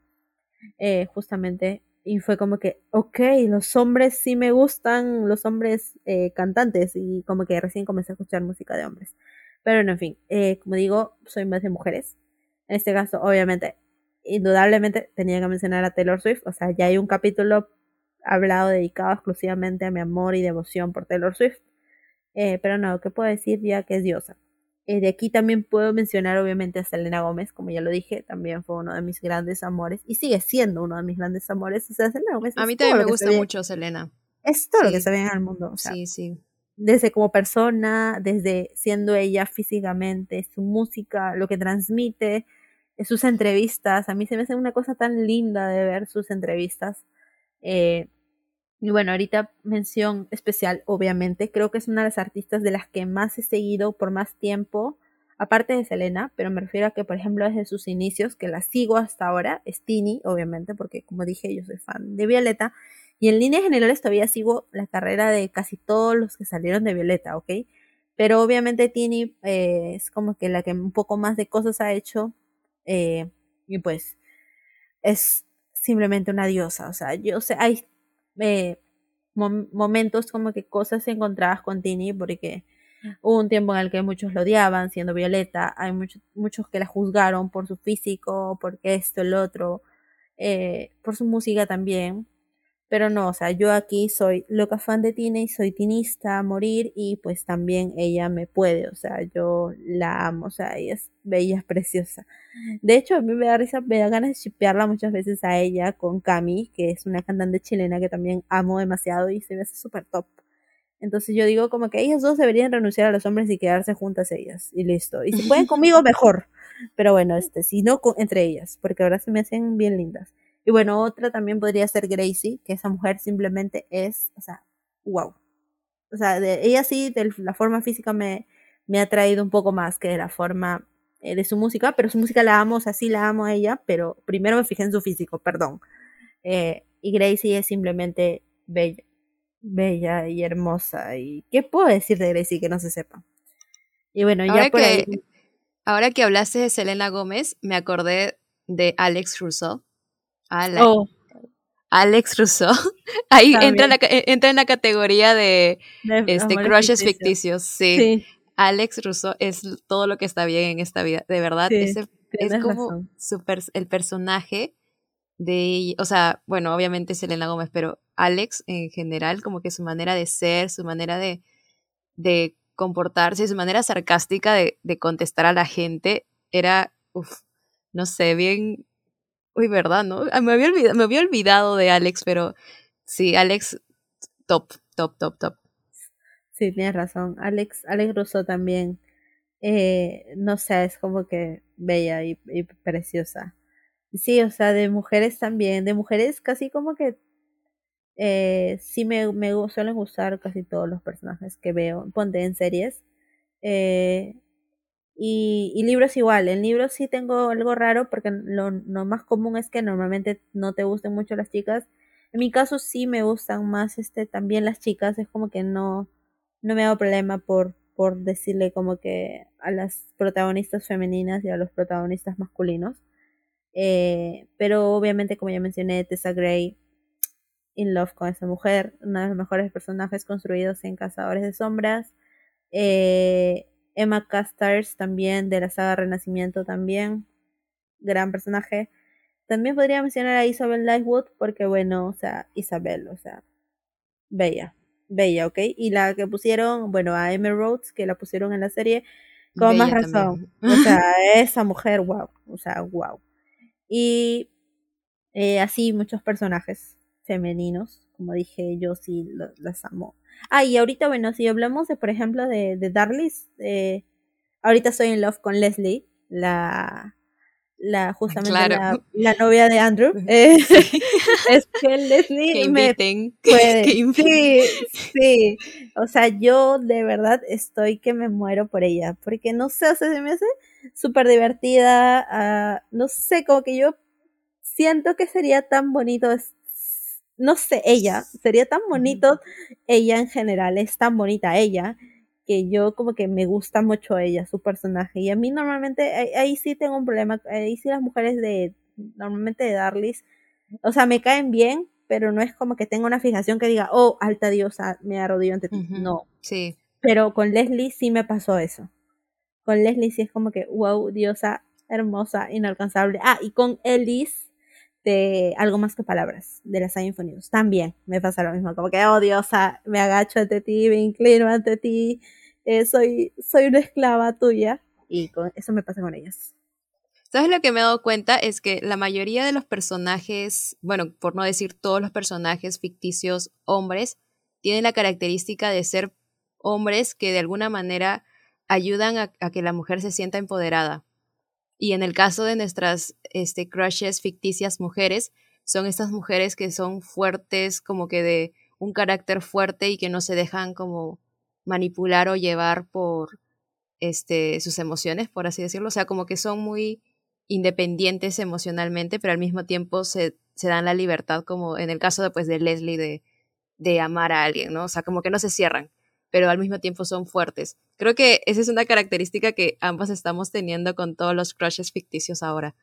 eh, justamente, y fue como que, ok, los hombres sí me gustan, los hombres eh, cantantes, y como que recién comencé a escuchar música de hombres. Pero en fin, eh, como digo, soy más de mujeres. En este caso, obviamente, indudablemente tenía que mencionar a Taylor Swift. O sea, ya hay un capítulo hablado dedicado exclusivamente a mi amor y devoción por Taylor Swift. Eh, pero no, ¿qué puedo decir ya que es diosa? Eh, de aquí también puedo mencionar obviamente a Selena Gómez, como ya lo dije, también fue uno de mis grandes amores y sigue siendo uno de mis grandes amores. O sea, Selena Gómez a mí también me gusta mucho Selena. Es todo lo que se ve en el mundo. O sea, sí, sí. Desde como persona, desde siendo ella físicamente, su música, lo que transmite, sus entrevistas. A mí se me hace una cosa tan linda de ver sus entrevistas. Eh, y bueno, ahorita mención especial, obviamente. Creo que es una de las artistas de las que más he seguido por más tiempo, aparte de Selena, pero me refiero a que, por ejemplo, desde sus inicios, que la sigo hasta ahora, es Tini, obviamente, porque como dije, yo soy fan de Violeta. Y en líneas generales todavía sigo la carrera de casi todos los que salieron de Violeta, ¿ok? Pero obviamente Tini eh, es como que la que un poco más de cosas ha hecho. Eh, y pues es simplemente una diosa. O sea, yo sé, hay eh, momentos como que cosas encontradas con Tini porque hubo un tiempo en el que muchos lo odiaban siendo Violeta, hay muchos, muchos que la juzgaron por su físico, porque esto, el otro, eh, por su música también. Pero no, o sea, yo aquí soy loca fan de Tini, soy tinista a morir y pues también ella me puede, o sea, yo la amo, o sea, ella es bella, es preciosa. De hecho, a mí me da risa, me da ganas de chipearla muchas veces a ella con Cami, que es una cantante chilena que también amo demasiado y se me hace súper top. Entonces yo digo como que ellas dos deberían renunciar a los hombres y quedarse juntas ellas y listo. Y si pueden conmigo, mejor. Pero bueno, este, si no, entre ellas, porque ahora se me hacen bien lindas. Y bueno, otra también podría ser Gracie, que esa mujer simplemente es, o sea, wow. O sea, de, ella sí, de la forma física me, me ha traído un poco más que de la forma eh, de su música, pero su música la amo, o sea, sí la amo a ella, pero primero me fijé en su físico, perdón. Eh, y Gracie es simplemente bella, bella y hermosa. ¿Y qué puedo decir de Gracie que no se sepa? Y bueno, ahora ya por que, ahí... Ahora que hablaste de Selena Gómez, me acordé de Alex Rousseau Oh. Alex Rousseau. Ahí entra, la, eh, entra, en la categoría de, este, crushes ficticios. Sí. Alex Rousseau es todo lo que está bien en esta vida. De verdad, ese, es como el personaje de, o sea, bueno, obviamente Selena Gómez, pero Alex en general, como que su manera de ser, su manera de, de comportarse, su manera sarcástica de, de contestar a la gente, era, uff, no sé, bien, Uy, ¿verdad? ¿No? Ah, me había, olvidado, me había olvidado de Alex, pero sí, Alex, top, top, top, top. Sí, tienes razón. Alex, Alex Russo también, eh, no sé, es como que bella y, preciosa. Sí, o sea, de mujeres también, de mujeres casi como que eh, sí me, me suelen gustar casi todos los personajes que veo, ponte en series. Eh, y, libros igual, en libros sí tengo algo raro porque lo, más común es que normalmente no te gusten mucho las chicas. En mi caso sí me gustan más este también las chicas, es como que no, no me hago problema por, por decirle como que a las protagonistas femeninas y a los protagonistas masculinos. Eh, pero obviamente como ya mencioné, Tessa Gray, in love con esa mujer, una de los mejores personajes construidos en Cazadores de Sombras. Eh, Emma Castars también de la saga Renacimiento también, gran personaje. También podría mencionar a Isabel Lightwood porque bueno, o sea, Isabel, o sea, bella, bella, ¿ok? Y la que pusieron, bueno, a Emma Rhodes, que la pusieron en la serie, con más razón. O sea, esa mujer, wow, o sea, wow. Y eh, así muchos personajes femeninos, como dije, yo sí las amo Ah, y ahorita, bueno, si hablamos de, por ejemplo, de, de Darlis, eh, ahorita estoy en love con Leslie, la, la justamente la, novia de Andrew. Eh, es que Leslie me puede. Sí, sí. O sea, yo de verdad estoy que me muero por ella, porque no sé, o sea, se me hace súper divertida, uh, no sé, como que yo siento que sería tan bonito no sé, ella, sería tan bonito, ella en general, es tan bonita ella, que yo como que me gusta mucho ella, su personaje. Y a mí normalmente, ahí, sí tengo un problema, ahí sí las mujeres de, normalmente de Darlis, o sea, me caen bien, pero no es como que tenga una fijación que diga, oh, alta diosa, me arrodillo ante ti. No. Sí. Pero con Leslie sí me pasó eso. con Leslie sí es como que, wow, diosa, hermosa, inalcanzable. Ah, y con Elise de Algo más que palabras, de la Symphony También me pasa lo mismo, como que, oh diosa, me agacho ante ti, me inclino ante ti, eh, soy, soy una esclava tuya. Y con eso me pasa con ellas. ¿Sabes lo que me he dado cuenta? Es que la mayoría de los personajes, bueno, por no decir todos los personajes ficticios hombres, tienen la característica de ser hombres que de alguna manera ayudan a que la mujer se sienta empoderada. Y en el caso de nuestras este, crushes ficticias mujeres, son estas mujeres que son fuertes, como que de un carácter fuerte y que no se dejan como manipular o llevar por este, sus emociones, por así decirlo. O sea, como que son muy independientes emocionalmente, pero al mismo tiempo se, se dan la libertad, como en el caso de, pues, de Leslie, de, de amar a alguien, ¿no? O sea, como que no se cierran pero al mismo tiempo son fuertes. Creo que esa es una característica que ambas estamos teniendo con todos los crushes ficticios ahora.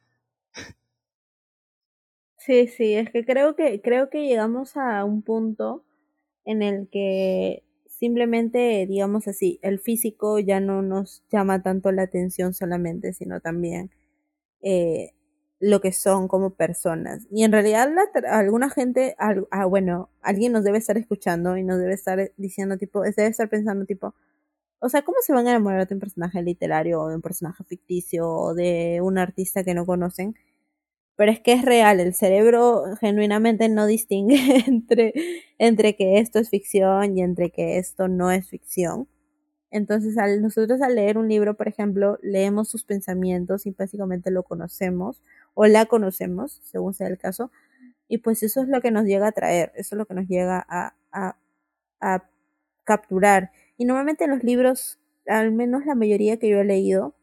Sí, sí, es que creo que creo que llegamos a un punto en el que simplemente, digamos así, el físico ya no nos llama tanto la atención solamente, sino también eh, lo que son como personas. Y en realidad alguna gente, ah, bueno, alguien nos debe estar escuchando y nos debe estar diciendo tipo, debe estar pensando tipo, o sea, ¿cómo se van a enamorar de un personaje literario o de un personaje ficticio o de un artista que no conocen? Pero es que es real, el cerebro genuinamente no distingue entre, entre que esto es ficción y entre que esto no es ficción. Entonces, al, nosotros al leer un libro, por ejemplo, leemos sus pensamientos y básicamente lo conocemos o la conocemos, según sea el caso, y pues eso es lo que nos llega a traer, eso es lo que nos llega a, a, a capturar. Y normalmente los libros, al menos la mayoría que yo he leído,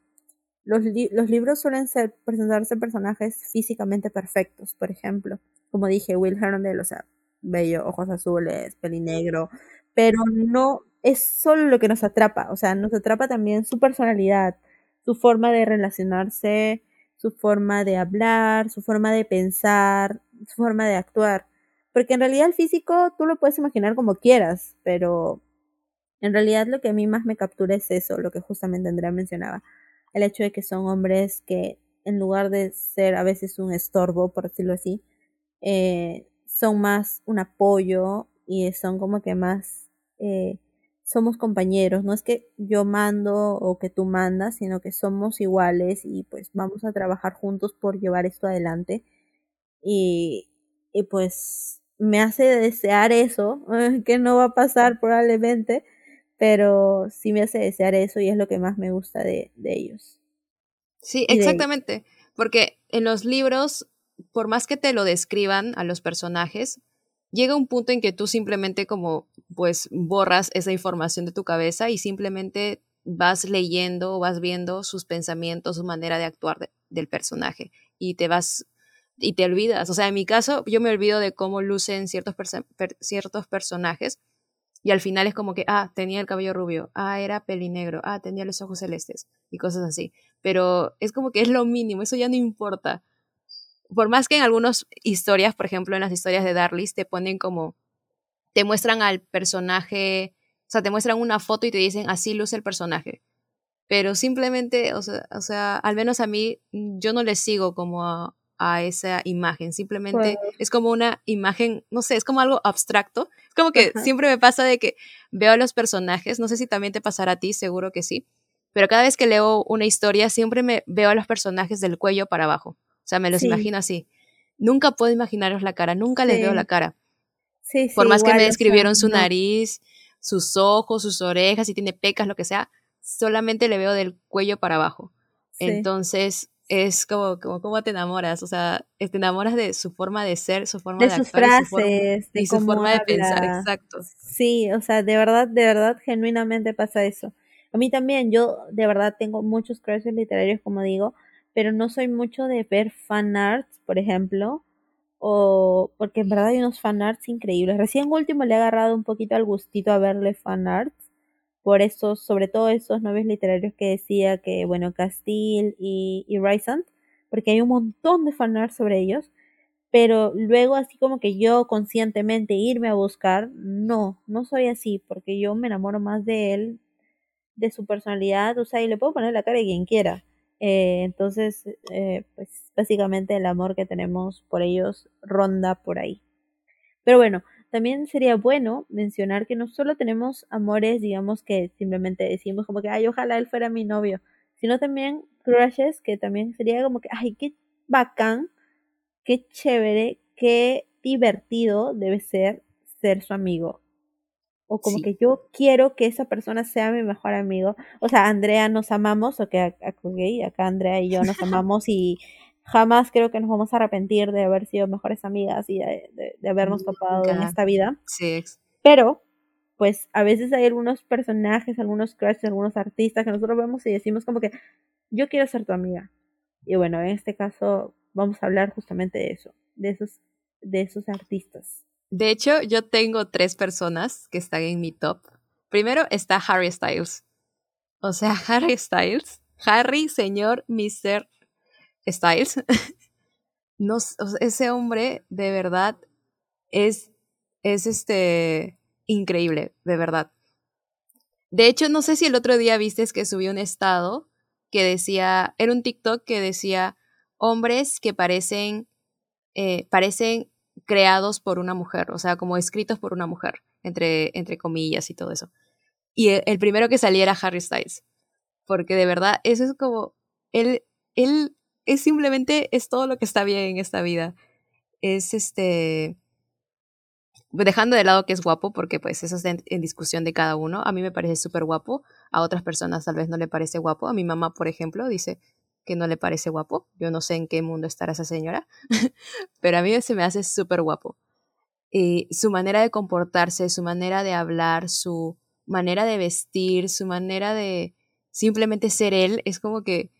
los, los libros suelen ser, presentarse personajes físicamente perfectos, por ejemplo, como dije, Will Herndon, o sea, bello, ojos azules, pelinegro, pero no es solo lo que nos atrapa, o sea, nos atrapa también su personalidad, su forma de relacionarse, su forma de hablar, su forma de pensar, su forma de actuar. Porque en realidad el físico tú lo puedes imaginar como quieras, pero en realidad lo que a mí más me captura es eso, lo que justamente Andrea mencionaba. El hecho de que son hombres que en lugar de ser a veces un estorbo, por decirlo así, eh, son más un apoyo y son como que más eh, somos compañeros, no es que yo mando o que tú mandas, sino que somos iguales y pues vamos a trabajar juntos por llevar esto adelante. Y, y pues me hace desear eso, que no va a pasar probablemente, pero sí me hace desear eso y es lo que más me gusta de, de ellos. Sí, exactamente, porque en los libros, por más que te lo describan a los personajes, llega un punto en que tú simplemente como pues borras esa información de tu cabeza y simplemente vas leyendo, vas viendo sus pensamientos, su manera de actuar del personaje y te vas y te olvidas. O sea, en mi caso, yo me olvido de cómo lucen ciertos, ciertos personajes y al final es como que, ah, tenía el cabello rubio, ah, era pelinegro, ah, tenía los ojos celestes y cosas así. Pero es como que es lo mínimo, eso ya no importa por más que en algunas historias, por ejemplo en las historias de Darlis, te ponen como, te muestran al personaje, o sea, te muestran una foto y te dicen, así luce el personaje. Pero simplemente, o sea, o sea al menos a mí, yo no le sigo como a, esa imagen, simplemente es como una imagen, no sé, es como algo abstracto. Es como que siempre me pasa de que veo a los personajes, no sé si también te pasará a ti, seguro que sí, pero cada vez que leo una historia siempre me veo a los personajes del cuello para abajo. O sea, me los imagino así. Nunca puedo imaginaros la cara, nunca les veo la cara. Sí, Por más que me describieron su nariz, sus ojos, sus orejas, si tiene pecas, lo que sea, solamente le veo del cuello para abajo. Entonces, es como, como cómo te enamoras, o sea, te enamoras de su forma de ser, su forma de, sus frases, y su forma, de pensar, exacto. Sí, o sea, de verdad, de verdad, genuinamente pasa eso. A mí también, yo de verdad tengo muchos crushes literarios, como digo, pero no soy mucho de ver fan arts, por ejemplo, o porque en verdad hay unos fan arts increíbles. Recién último le he agarrado un poquito al gustito a verle fan arts, por esos, sobre todo esos novios literarios que decía que, bueno, Castile y, y porque hay un montón de fan arts sobre ellos, pero luego así como que yo conscientemente irme a buscar, no, no soy así, porque yo me enamoro más de él de su personalidad, o sea, y le puedo poner la cara de quien quiera. Eh, entonces, eh, pues básicamente el amor que tenemos por ellos ronda por ahí. Pero bueno, también sería bueno mencionar que no solo tenemos amores, digamos, que simplemente decimos como que, ay, ojalá él fuera mi novio, sino también crushes que también sería como que, ay, qué bacán, qué chévere, qué divertido debe ser ser su amigo. O como que yo quiero que esa persona sea mi mejor amigo. O sea, Andrea nos amamos, o que acá Andrea y yo nos amamos y jamás creo que nos vamos a arrepentir de haber sido mejores amigas y de, habernos topado en esta vida. Sí. Pero, pues a veces hay algunos personajes, algunos crushes, algunos artistas que nosotros vemos y decimos como que yo quiero ser tu amiga. Y bueno, en este caso vamos a hablar justamente de eso, de esos, de esos artistas. De hecho, yo tengo tres personas que están en mi top. Primero está Harry Styles. O sea, Harry Styles. Harry, señor Mr. Styles. no, ese hombre de verdad es, es este increíble, de verdad. De hecho, no sé si el otro día viste que subió un estado que decía, era un TikTok que decía hombres que parecen, eh, parecen creados por una mujer, o sea, como escritos por una mujer, entre, entre comillas y todo eso. Y el, el primero que salía era Harry Styles, porque de verdad, eso es como, él, él es simplemente, es todo lo que está bien en esta vida. Es este, dejando de lado que es guapo, porque pues eso está en, discusión de cada uno, a mí me parece súper guapo, a otras personas tal vez no le parece guapo, a mi mamá, por ejemplo, dice que no le parece guapo, yo no sé en qué mundo estará esa señora, pero a mí se me hace súper guapo. Y su manera de comportarse, su manera de hablar, su manera de vestir, su manera de simplemente ser él, es como que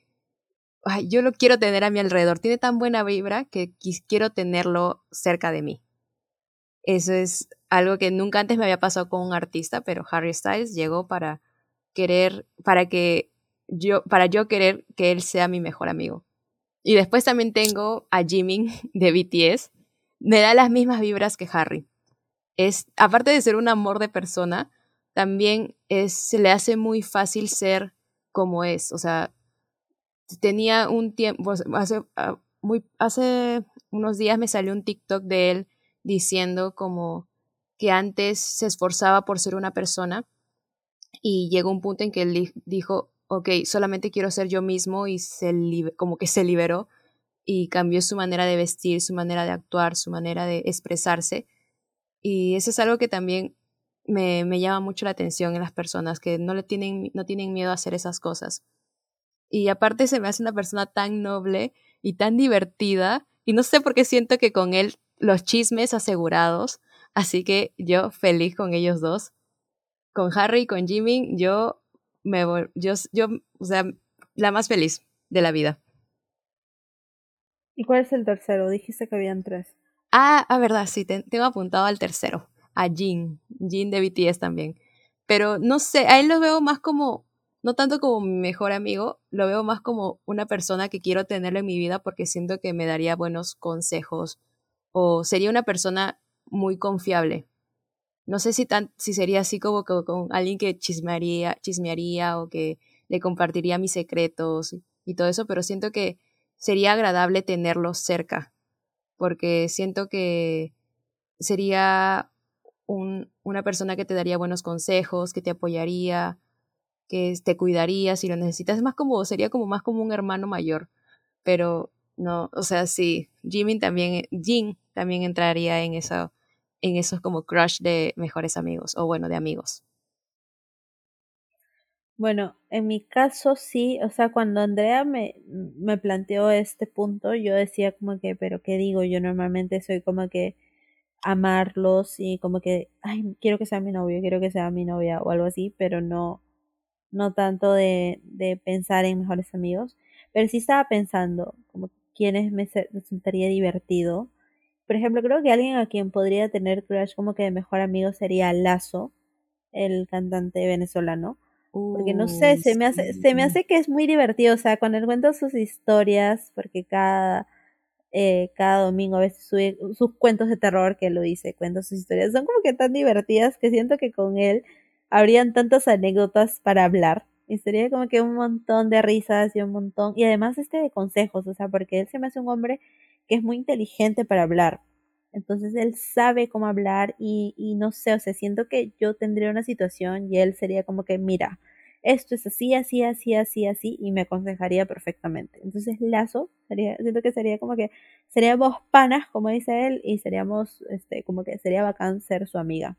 yo lo quiero tener a mi alrededor. Tiene tan buena vibra que quiero tenerlo cerca de mí. Eso es algo que nunca antes me había pasado con un artista, pero Harry Styles llegó para querer, para que yo, para yo querer que él sea mi mejor amigo. Y después también tengo a Jimin de BTS. Me da las mismas vibras que Harry. Es, aparte de ser un amor de persona, también es, se le hace muy fácil ser como es. O sea, tenía un tiempo, hace, ah, muy, hace unos días me salió un TikTok de él diciendo como que antes se esforzaba por ser una persona y llegó un punto en que él dijo, ok, solamente quiero ser yo mismo y se como que se liberó y cambió su manera de vestir, su manera de actuar, su manera de expresarse. Y eso es algo que también me, me llama mucho la atención en las personas que no, le tienen, no tienen miedo a hacer esas cosas. Y aparte se me hace una persona tan noble y tan divertida. Y no sé por qué siento que con él los chismes asegurados. Así que yo feliz con ellos dos. Con Harry y con Jimmy, yo me voy, yo, yo, o sea, la más feliz de la vida. ¿Y cuál es el tercero? Dijiste que habían tres. Ah, a ah, verdad, sí, tengo apuntado al tercero, a Jin, Jin de BTS también. Pero no sé, a él lo veo más como no tanto como mi mejor amigo, lo veo más como una persona que quiero tenerlo en mi vida porque siento que me daría buenos consejos o sería una persona muy confiable. No sé si, tan, si sería así como, con alguien que chismearía, chismearía o que le compartiría mis secretos y todo eso, pero siento que sería agradable tenerlo cerca porque siento que sería un, una persona que te daría buenos consejos, que te apoyaría, que te cuidaría si lo necesitas. Es más como, sería como más como un hermano mayor. Pero no, o sea, sí, Jimmy también, Jin también entraría en eso, en esos como crush de mejores amigos, o bueno, de amigos. Bueno, en mi caso sí, o sea, cuando Andrea me, me planteó este punto, yo decía como que, pero ¿qué digo? Yo normalmente soy como que amarlos y como que, ay, quiero que sea mi novio, quiero que sea mi novia o algo así, pero no, no tanto de, de pensar en mejores amigos, pero sí estaba pensando como quienes me resultaría divertido. Por ejemplo, creo que alguien a quien podría tener crush como que de mejor amigo sería Lazo, el cantante venezolano. Porque no sé, se me hace, se me hace que es muy divertido, o sea, cuando él cuenta sus historias, porque cada, eh, cada domingo a veces sube sus cuentos de terror que lo dice, cuenta sus historias, son como que tan divertidas que siento que con él habrían tantas anécdotas para hablar. Y sería como que un montón de risas y un montón. Y además este de consejos, o sea, porque él se me hace un hombre que es muy inteligente para hablar. Entonces él sabe cómo hablar y, y no sé, o sea, siento que yo tendría una situación y él sería como que, mira, esto es así, así, así, así, así, y me aconsejaría perfectamente. Entonces Lazo, sería, siento que sería como que seríamos panas, como dice él, y seríamos, este, como que sería bacán ser su amiga.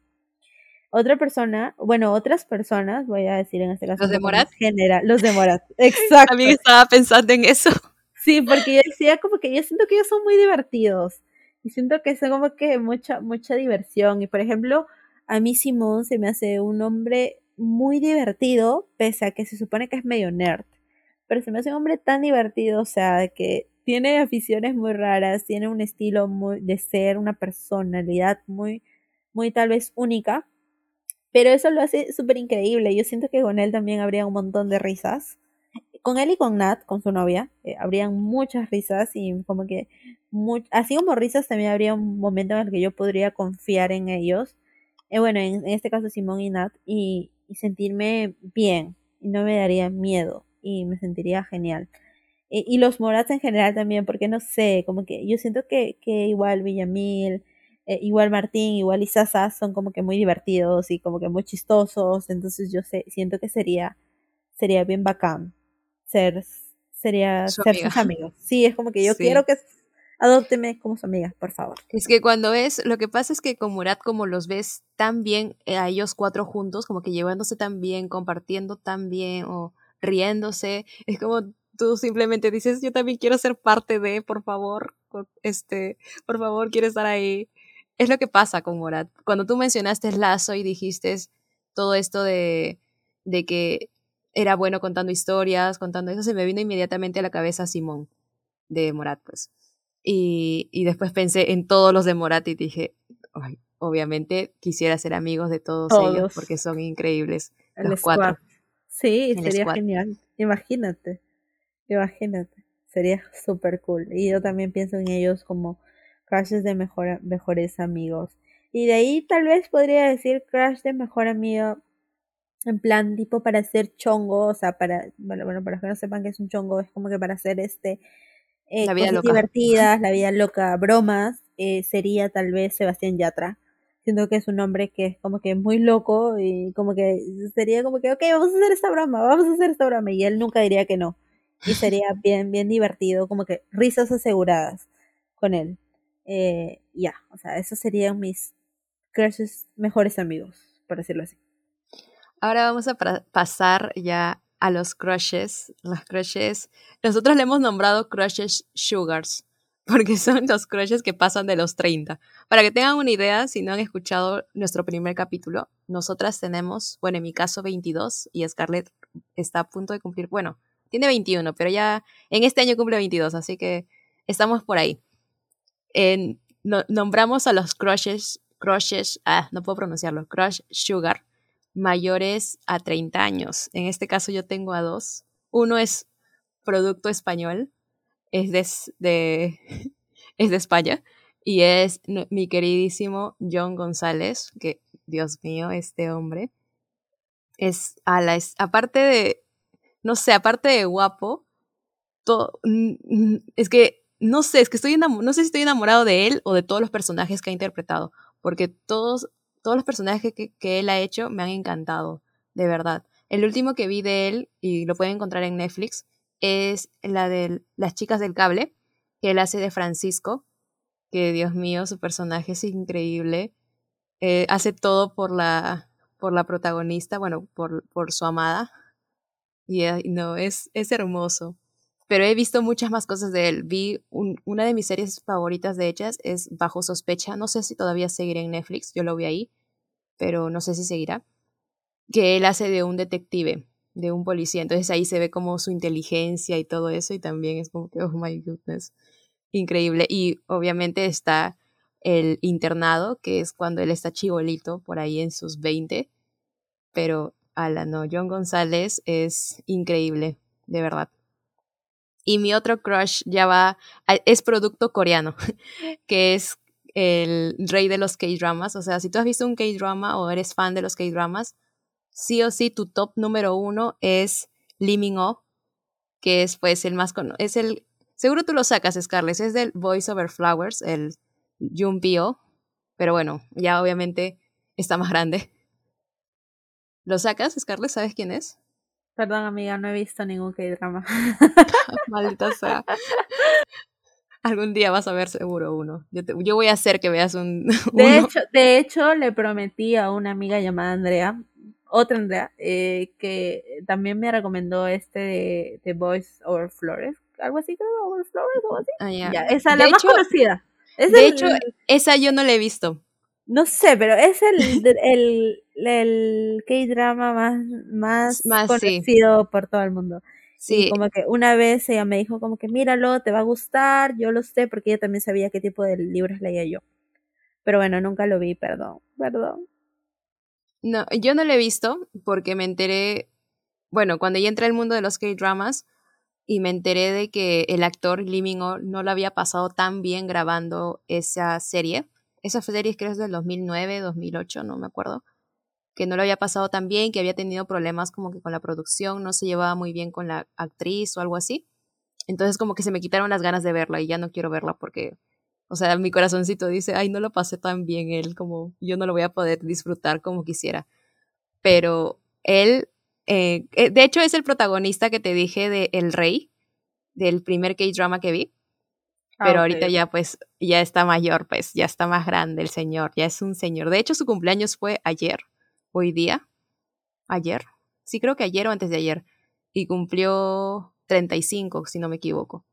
Otra persona, bueno, otras personas, voy a decir en este caso. ¿Los de Morat? General, los de Morat, exacto. También estaba pensando en eso. Sí, porque yo decía como que yo siento que ellos son muy divertidos. Y siento que son como que mucha, mucha diversión. Y por ejemplo, a mí Simón se me hace un hombre muy divertido, pese a que se supone que es medio nerd. Pero se me hace un hombre tan divertido, o sea, que tiene aficiones muy raras, tiene un estilo muy de ser, una personalidad muy, muy tal vez única pero eso lo hace súper increíble. Yo siento que con él también habría un montón de risas. Con él y con Nat, con su novia, eh, habrían muchas risas y como que, así como risas, también habría un momento en el que yo podría confiar en ellos. Eh, bueno, en, este caso Simón y Nat, y, sentirme bien, y no me daría miedo, y me sentiría genial. Eh, y los Morats en general también, porque no sé, como que yo siento que, igual Villamil, igual Martín, igual Isasa son como que muy divertidos y como que muy chistosos, entonces yo sé, siento que sería, sería bien bacán ser, sería ser sus amigos. Sí, es como que yo quiero que adópteme como su amiga, por favor. Es que cuando es, lo que pasa es que con Murat, como los ves tan bien, eh, a ellos cuatro juntos, como que llevándose tan bien, compartiendo tan bien o riéndose, es como tú simplemente dices, yo también quiero ser parte de, por favor, este, por favor, quiero estar ahí es lo que pasa con Morat. Cuando tú mencionaste Lazo y dijiste todo esto de, de que era bueno contando historias, contando eso, se me vino inmediatamente a la cabeza Simón de Morat, pues. Y, y después pensé en todos los de Morat y dije, obviamente quisiera ser amigos de todos, ellos porque son increíbles. los cuatro. Sí, sería genial. Imagínate, imagínate. Sería súper cool. Y yo también pienso en ellos como crashes de mejor, mejores amigos. Y de ahí tal vez podría decir crash de mejor amigo en plan tipo para hacer chongo, o sea, para, bueno, bueno, para los que no sepan que es un chongo, es como que para hacer este eh, la vida loca. divertidas, la vida loca, bromas, eh, sería tal vez Sebastián Yatra. Siento que es un hombre que es como que muy loco y como que sería como que, ok, vamos a hacer esta broma, vamos a hacer esta broma. Y él nunca diría que no. Y sería bien, bien divertido, como que risas aseguradas con él. Eh, ya, o sea, esos serían mis crushes mejores amigos, por decirlo así. Ahora vamos a pasar ya a los crushes. Los crushes, nosotros le hemos nombrado crushes sugars, porque son los crushes que pasan de los 30. Para que tengan una idea, si no han escuchado nuestro primer capítulo, nosotras tenemos, bueno, en mi caso 22 y Scarlett está a punto de cumplir, bueno, tiene 21, pero ya en este año cumple 22, así que estamos por ahí nombramos a los crushes, crushes, ah, no puedo pronunciarlo, crush sugar, mayores a 30 años. En este caso yo tengo a dos. Uno es producto español, es de, es de España, y es mi queridísimo John González, que Dios mío, este hombre es, a la, aparte de, no sé, aparte de guapo, es que no sé, es que estoy no sé si estoy enamorado de él o de todos los personajes que ha interpretado, porque todos, todos los personajes que, que, él ha hecho me han encantado, de verdad. El último que vi de él, y lo pueden encontrar en Netflix, es la de Las chicas del cable, que él hace de Francisco, que Dios mío, su personaje es increíble. Eh, hace todo por la, por la protagonista, bueno, por, por su amada. Y no, es, es hermoso pero he visto muchas más cosas de él. Vi una de mis series favoritas de ellas es Bajo sospecha. No sé si todavía seguirá en Netflix, yo lo vi ahí, pero no sé si seguirá. Que él hace de un detective, de un policía. Entonces ahí se ve como su inteligencia y todo eso y también es como que, oh my goodness, increíble. Y obviamente está el internado, que es cuando él está chivolito, por ahí en sus 20. Pero, ala, no, John González es increíble, de verdad. Y mi otro crush ya va, es producto coreano, que es el rey de los K-dramas. O sea, si tú has visto un K-drama o eres fan de los K-dramas, sí o sí tu top número uno es Lee Min-ho, que es pues el más conocido, es el, seguro tú lo sacas, Scarlett, es del Voice Over Flowers, el Jun Bio, pero bueno, ya obviamente está más grande. ¿Lo sacas, Scarlett? ¿Sabes quién es? Perdón, amiga, no he visto ningún K-drama. Maldita sea. Algún día vas a ver seguro uno. Yo, yo voy a hacer que veas un. De, hecho, de hecho, le prometí a una amiga llamada Andrea, otra Andrea, eh, que también me recomendó este de, The Boys Over Flores. Algo así, creo, Over Flores o así. Ah, ya. esa es la más conocida. de hecho, esa yo no la he visto. No sé, pero es el, el, el K-drama más, más, más conocido por todo el mundo. Sí. como que una vez ella me dijo como que míralo, te va a gustar, yo lo sé porque ella también sabía qué tipo de libros leía yo. Pero bueno, nunca lo vi, perdón, perdón. No, yo no lo he visto porque me enteré, bueno, cuando ya entré al mundo de los K-dramas y me enteré de que el actor Lee Min no lo había pasado tan bien grabando esa serie esa serie creo es del 2009, 2008, no me acuerdo, que no lo había pasado tan bien, que había tenido problemas como que con la producción, no se llevaba muy bien con la actriz o algo así. Entonces como que se me quitaron las ganas de verla y ya no quiero verla porque, o sea, mi corazoncito dice, ay, no lo pasé tan bien él, como yo no lo voy a poder disfrutar como quisiera. Pero él, eh, eh, de hecho es el protagonista que te dije de El Rey, del primer K-drama que vi. Ah, pero ahorita ya pues ya está mayor, pues ya está más grande el señor, ya es un señor. De hecho su cumpleaños fue ayer, hoy día, ayer, sí creo que ayer o antes de ayer, y cumplió 35, si no me equivoco.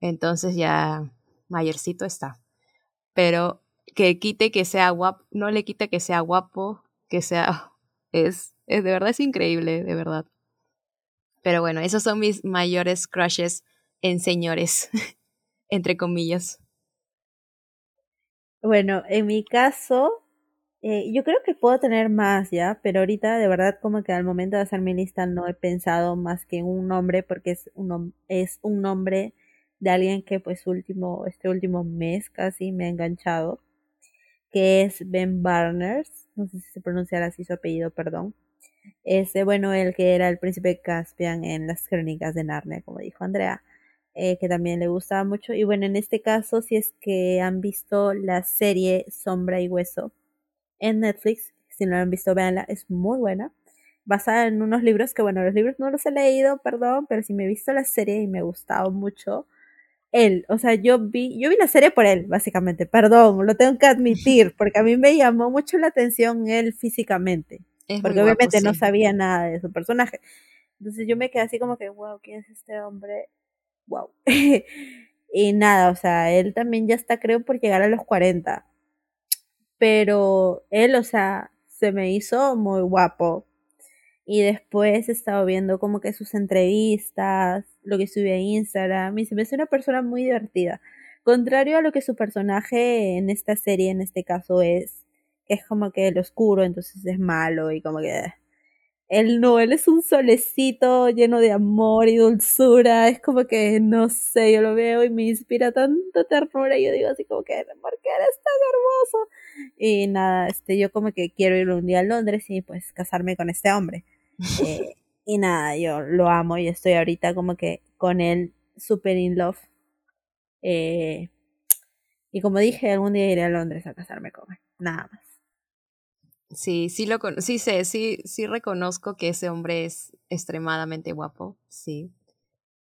Entonces ya mayorcito está. Pero que quite que sea guapo, no le quite que sea guapo, que sea, es, es de verdad es increíble, de verdad. Pero bueno, esos son mis mayores crushes en señores. entre comillas. Bueno, en mi caso, eh, yo creo que puedo tener más ya, pero ahorita de verdad como que al momento de hacer mi lista no he pensado más que en un nombre porque es un, es un nombre de alguien que pues último, este último mes casi me ha enganchado, que es Ben Barners, no sé si se pronunciará así su apellido, perdón. Ese, bueno, el que era el príncipe Caspian en las crónicas de Narnia, como dijo Andrea. Eh, que también le gustaba mucho. Y bueno, en este caso, si es que han visto la serie Sombra y Hueso en Netflix, si no la han visto, véanla, es muy buena. Basada en unos libros que, bueno, los libros no los he leído, perdón, pero sí me he visto la serie y me ha gustado mucho él. O sea, yo vi, yo vi la serie por él, básicamente, perdón, lo tengo que admitir, porque a mí me llamó mucho la atención él físicamente. porque obviamente no sabía nada de su personaje. Entonces yo me quedé así como que, wow, ¿quién es este hombre? Wow. y nada, o sea, él también ya está, creo, por llegar a los 40. Pero él, o sea, se me hizo muy guapo. Y después he estado viendo como que sus entrevistas, lo que sube a Instagram, y se me hace una persona muy divertida. Contrario a lo que su personaje en esta serie, en este caso, es, es como que el oscuro, entonces es malo y como que él no, él es un solecito lleno de amor y dulzura. Es como que, no sé, yo lo veo y me inspira tanta ternura. Y yo digo así como que, ¿por qué eres tan hermoso? Y nada, este, yo como que quiero ir un día a Londres y pues casarme con este hombre. Eh, y nada, yo lo amo y estoy ahorita como que con él super in love. Eh, y como dije, algún día iré a Londres a casarme con él. Nada más. Sí, sí lo sí sé, sí, sí reconozco que ese hombre es extremadamente guapo, sí.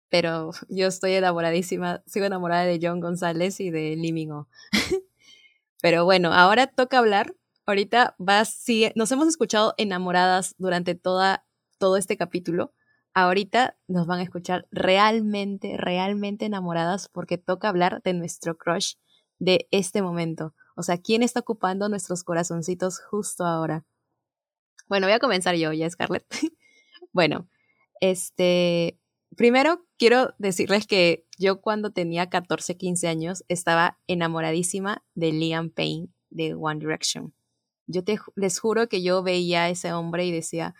Pero yo estoy enamoradísima, sigo enamorada de John González y de Limingo. Pero bueno, ahora toca hablar. Ahorita vas, sí, nos hemos escuchado enamoradas durante toda, todo este capítulo. Ahorita nos van a escuchar realmente, realmente enamoradas porque toca hablar de nuestro crush de este momento. O sea, ¿quién está ocupando nuestros corazoncitos justo ahora? Bueno, voy a comenzar yo ya, Scarlett. bueno, este, primero quiero decirles que yo cuando tenía 14, 15 años estaba enamoradísima de Liam Payne de One Direction. Yo te, les juro que yo veía a ese hombre y decía,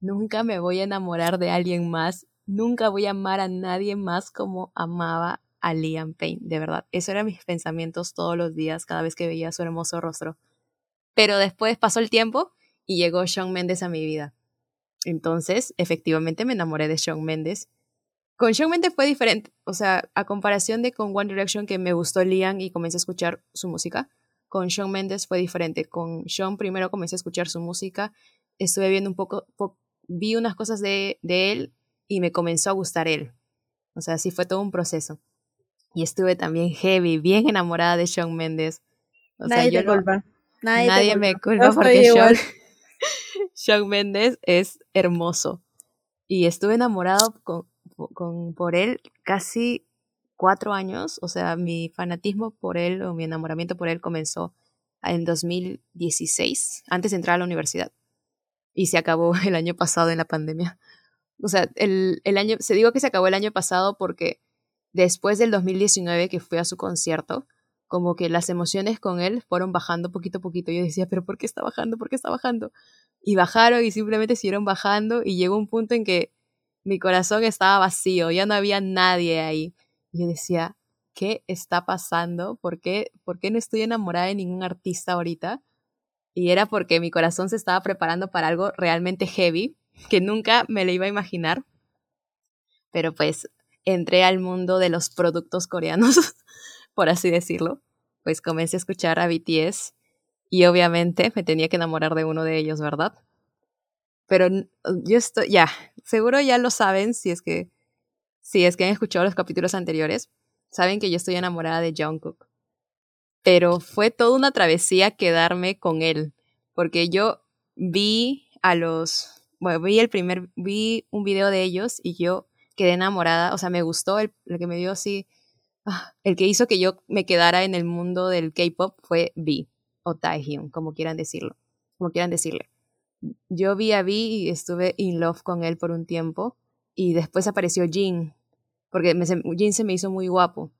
nunca me voy a enamorar de alguien más, nunca voy a amar a nadie más como amaba a Liam Payne, de verdad. Eso eran mis pensamientos todos los días, cada vez que veía su hermoso rostro. Pero después pasó el tiempo y llegó Shawn Mendes a mi vida. Entonces, efectivamente me enamoré de Shawn Mendes. Con Shawn Mendes fue diferente, o sea, a comparación de con One Direction que me gustó Liam y comencé a escuchar su música, con Shawn Mendes fue diferente. Con Shawn primero comencé a escuchar su música, estuve viendo un poco, vi unas cosas de, de él y me comenzó a gustar él. O sea, sí fue todo un proceso. Y estuve también heavy, bien enamorada de Shawn Mendes. O nadie sea, te culpa. Nadie, nadie te me culpa culpa porque Shawn, Shawn Mendes es hermoso. Y estuve enamorado con, con, por él casi cuatro años. O sea, mi fanatismo por él o mi enamoramiento por él comenzó en 2016, antes de entrar a la universidad. Y se acabó el año pasado en la pandemia. O sea, el, el año, se digo que se acabó el año pasado porque después del 2019 que fui a su concierto, como que las emociones con él fueron bajando poquito a poquito. Yo decía, pero ¿por qué está bajando? ¿Por qué está bajando? Y bajaron y simplemente siguieron bajando y llegó un punto en que mi corazón estaba vacío, ya no había nadie ahí. Yo decía, ¿qué está pasando? ¿Por qué, ¿Por qué no estoy enamorada de ningún artista ahorita? Y era porque mi corazón se estaba preparando para algo realmente heavy, que nunca me lo iba a imaginar. Pero pues entré al mundo de los productos coreanos, por así decirlo. Pues comencé a escuchar a BTS y obviamente me tenía que enamorar de uno de ellos, ¿verdad? Pero yo estoy, ya, seguro ya lo saben si es que, si es que han escuchado los capítulos anteriores, saben que yo estoy enamorada de Jungkook. Pero fue toda una travesía quedarme con él, porque yo vi a los, bueno, vi el primer, vi un video de ellos y yo quedé enamorada, o sea, me gustó, el, que me dio así, ah, el que hizo que yo me quedara en el mundo del K-pop fue V o Taehyung, como quieran decirlo, como quieran decirle. Yo vi a V y estuve in love con él por un tiempo y después apareció Jin, porque me, Jin se me hizo muy guapo.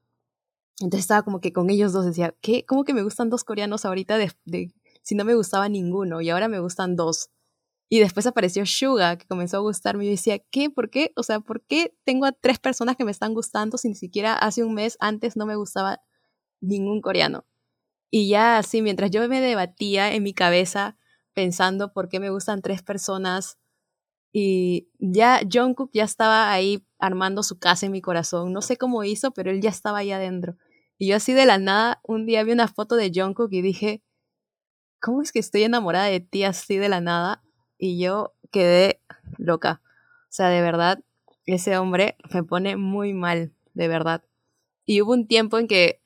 Entonces estaba como que con ellos dos decía, ¿qué? ¿Cómo que me gustan dos coreanos ahorita de si no me gustaba ninguno y ahora me gustan dos? Y después apareció Suga, que comenzó a gustarme. Y yo decía, ¿qué? ¿Por qué? O sea, ¿por qué tengo a tres personas que me están gustando si ni siquiera hace un mes antes no me gustaba ningún coreano? Y ya así, mientras yo me debatía en mi cabeza pensando por qué me gustan tres personas, y ya Jungkook ya estaba ahí armando su casa en mi corazón. No sé cómo hizo, pero él ya estaba ahí adentro. Y yo así de la nada, un día vi una foto de Jungkook y dije, ¿cómo es que estoy enamorada de ti así de la nada? Y yo quedé loca. O sea, de verdad, ese hombre me pone muy mal, de verdad. Y hubo un tiempo en que,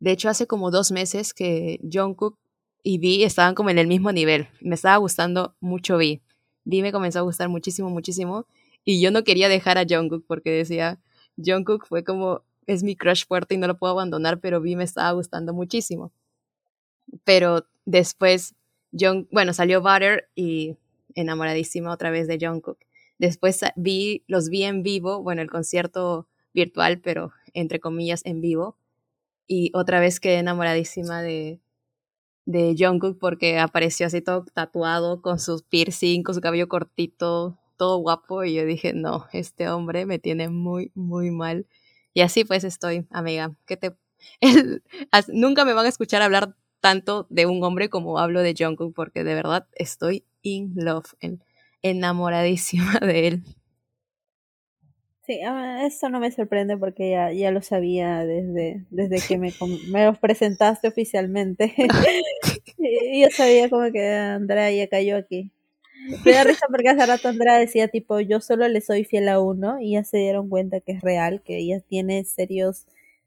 de hecho, hace como dos meses que Jungkook y Vi estaban como en el mismo nivel. Me estaba gustando mucho Vi. Vi me comenzó a gustar muchísimo, muchísimo. Y yo no quería dejar a Jungkook porque decía, Jungkook fue como, es mi crush fuerte y no lo puedo abandonar, pero Vi me estaba gustando muchísimo. Pero después, Jung, bueno, salió Butter y enamoradísima otra vez de Jungkook. Después vi, los vi en vivo, bueno, el concierto virtual, pero entre comillas en vivo. Y otra vez quedé enamoradísima de, de Jungkook porque apareció así todo tatuado, con sus piercing, con su cabello cortito, todo guapo. Y yo dije, no, este hombre me tiene muy, muy mal. Y así pues estoy, amiga. Que te... nunca me van a escuchar hablar tanto de un hombre como hablo de Jungkook porque de verdad estoy in love, enamoradísima de él. Sí, ah, eso no me sorprende porque ya, ya lo sabía desde, desde que me, me presentaste oficialmente. yo sabía como que Andrea ya cayó aquí. Me da risa porque hace rato Andrea decía tipo, yo solo le soy fiel a uno y ya se dieron cuenta que es real, que ella tiene serios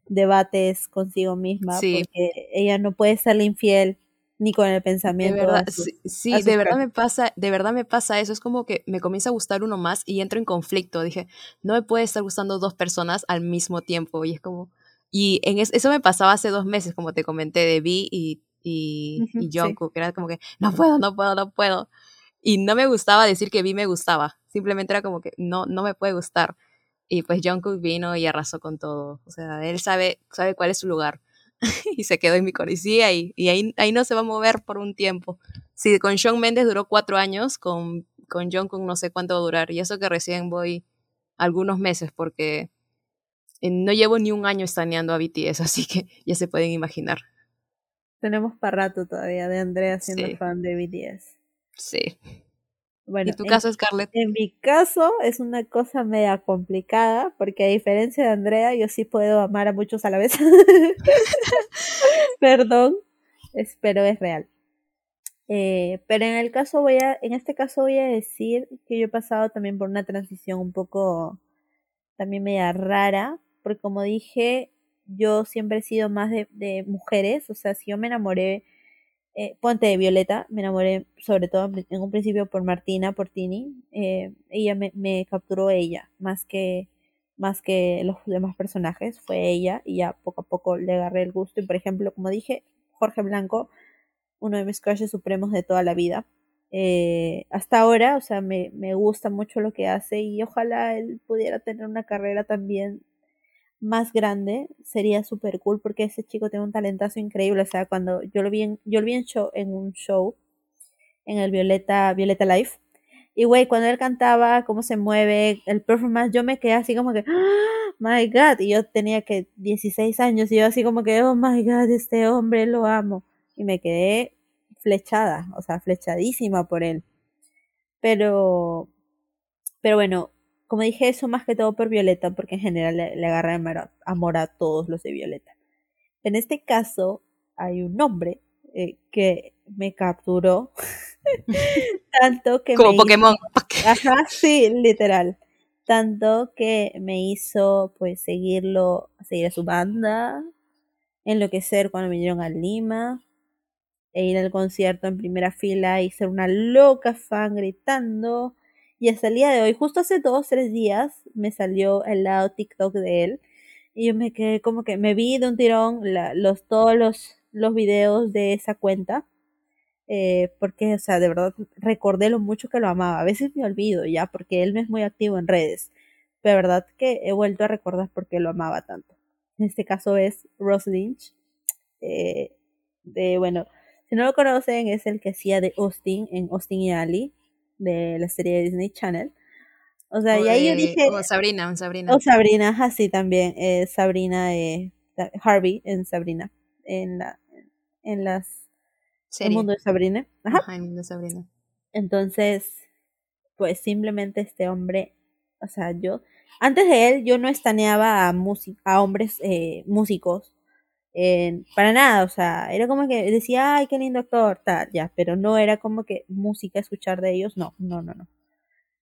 debates consigo misma porque ella no puede serle infiel ni con el pensamiento. De verdad, sí, de verdad me pasa, de verdad me pasa eso. Es como que me comienza a gustar uno más y entro en conflicto. Dije, no me puede estar gustando dos personas al mismo tiempo. Y es como, y en eso me pasaba hace dos meses, como te comenté, de Vi y, y, y Jungkook, era como que, no puedo, no puedo, no puedo. Y no me gustaba decir que Vi me gustaba. Simplemente era como que, no, no me puede gustar. Y pues Jungkook vino y arrasó con todo. O sea, él sabe, sabe cuál es su lugar. y se quedó en mi corisía y, y ahí, ahí no se va a mover por un tiempo. Si con Shawn Mendes duró cuatro años, con, con Jungkook no sé cuánto va a durar. Y eso que recién voy algunos meses porque eh, no llevo ni un año estaneando a BTS, así que ya se pueden imaginar. Tenemos para rato todavía de Andrea siendo fan de BTS. Sí. Bueno, ¿Y tu en- caso, Scarlett? En mi caso es una cosa media complicada, porque a diferencia de Andrea, yo sí puedo amar a muchos a la vez. Perdón, espero es real. Eh, pero en el caso voy a, en este caso voy a decir que yo he pasado también por una transición un poco también media rara, porque como dije, yo siempre he sido más de, de mujeres, o sea, si yo me enamoré, eh, ponte de Violeta, me enamoré sobre todo en un principio por Martina Portini, eh, ella me, me capturó ella, más que, más que los demás personajes, fue ella, y ya poco a poco le agarré el gusto, y por ejemplo, como dije, Jorge Blanco, uno de mis crushes supremos de toda la vida. Eh, hasta ahora, o sea, me, me gusta mucho lo que hace y ojalá él pudiera tener una carrera también más grande. Sería súper cool porque ese chico tiene un talentazo increíble. O sea, cuando yo lo vi en, yo lo vi en, show, en un show, en el Violeta, Violeta Live. Y güey, cuando él cantaba, cómo se mueve, el performance, yo me quedé así como que, ¡Ah! my God, y yo tenía que 16 años y yo así como que, oh my God, este hombre lo amo. Y me quedé flechada, o sea, flechadísima por él. Pero, pero bueno, como dije eso más que todo por Violeta, porque en general le, le agarra amor a, amor a todos los de Violeta. En este caso, hay un hombre eh, que me capturó tanto que Como me Pokémon. hizo- Ajá, sí, literal. Tanto que me hizo pues seguirlo, seguir a su banda, enloquecer cuando vinieron a Lima, e ir al concierto en primera fila y ser una loca fan gritando. Y hasta el día de hoy, justo hace dos, tres días, me salió el lado TikTok de él. Y yo me quedé como que me vi de un tirón los, todos los, los videos de esa cuenta. eh, porque, o sea, de verdad recordé lo mucho que lo amaba. A veces me olvido ya, porque él no es muy activo en redes. Pero de verdad que he vuelto a recordar por qué lo amaba tanto. En este caso es Ross Lynch. eh, de, bueno, si no lo conocen, es el que hacía de Austin en Austin y Ali, de la serie de Disney Channel. O sea, O y ahí yo dije, o Sabrina, o Sabrina. o Sabrina, ajá, sí, también, eh, Sabrina, eh, Harvey en Sabrina, en la, en las, el mundo de Sabrina, ajá. Ajá, el mundo de Sabrina. Entonces, pues simplemente este hombre, o sea, yo, antes de él, yo no estaneaba a, a hombres eh, músicos, eh, para nada, o sea, era como que decía, ay, qué lindo actor, tal, ya, pero no era como que música escuchar de ellos, no, no, no, no.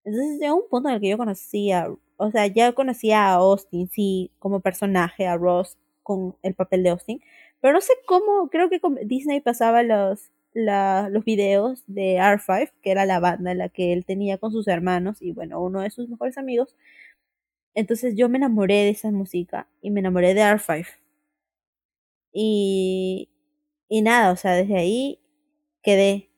Entonces llegó un punto en el que yo conocía, o sea, ya conocía a Austin, sí, como personaje, a Ross con el papel de Austin, pero no sé cómo, creo que Disney pasaba los, la- los videos de R5, que era la banda en la que él tenía con sus hermanos y bueno, uno de sus mejores amigos. Entonces yo me enamoré de esa música y me enamoré de R5. Y, y nada, o sea, desde ahí quedé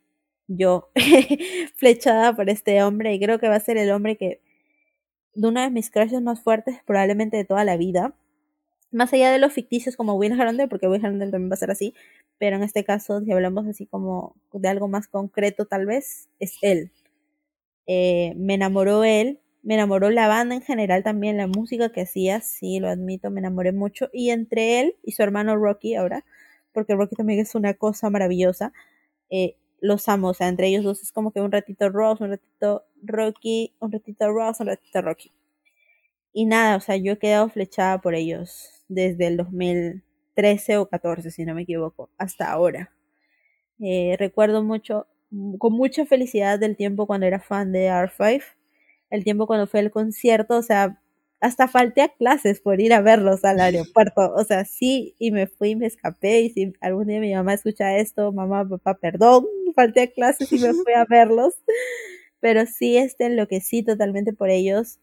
yo flechada por este hombre y creo que va a ser el hombre que de uno de mis crushes más fuertes probablemente de toda la vida. Más allá de los ficticios como Will Harrendale, porque Will Harrendale también va a ser así, pero en este caso, si hablamos así como de algo más concreto tal vez, es él. Eh, me enamoró él, me enamoró la banda en general también, la música que hacía, sí, lo admito, me enamoré mucho. Y entre él y su hermano Rocky ahora, porque Rocky también es una cosa maravillosa, eh, los amo, o sea, entre ellos dos es como que un ratito Ross, un ratito Rocky, un ratito Ross, un ratito Rocky. Y nada, o sea, yo he quedado flechada por ellos desde el 2013 o 14, si no me equivoco, hasta ahora. Eh, recuerdo mucho, con mucha felicidad del tiempo cuando era fan de R5, el tiempo cuando fue el concierto, o sea, hasta falté a clases por ir a verlos al aeropuerto, o sea, sí, y me fui, me escapé, y si algún día mi mamá escucha esto, mamá, papá, perdón, falté a clases y me fui a verlos, pero sí, este, enloquecí totalmente por ellos,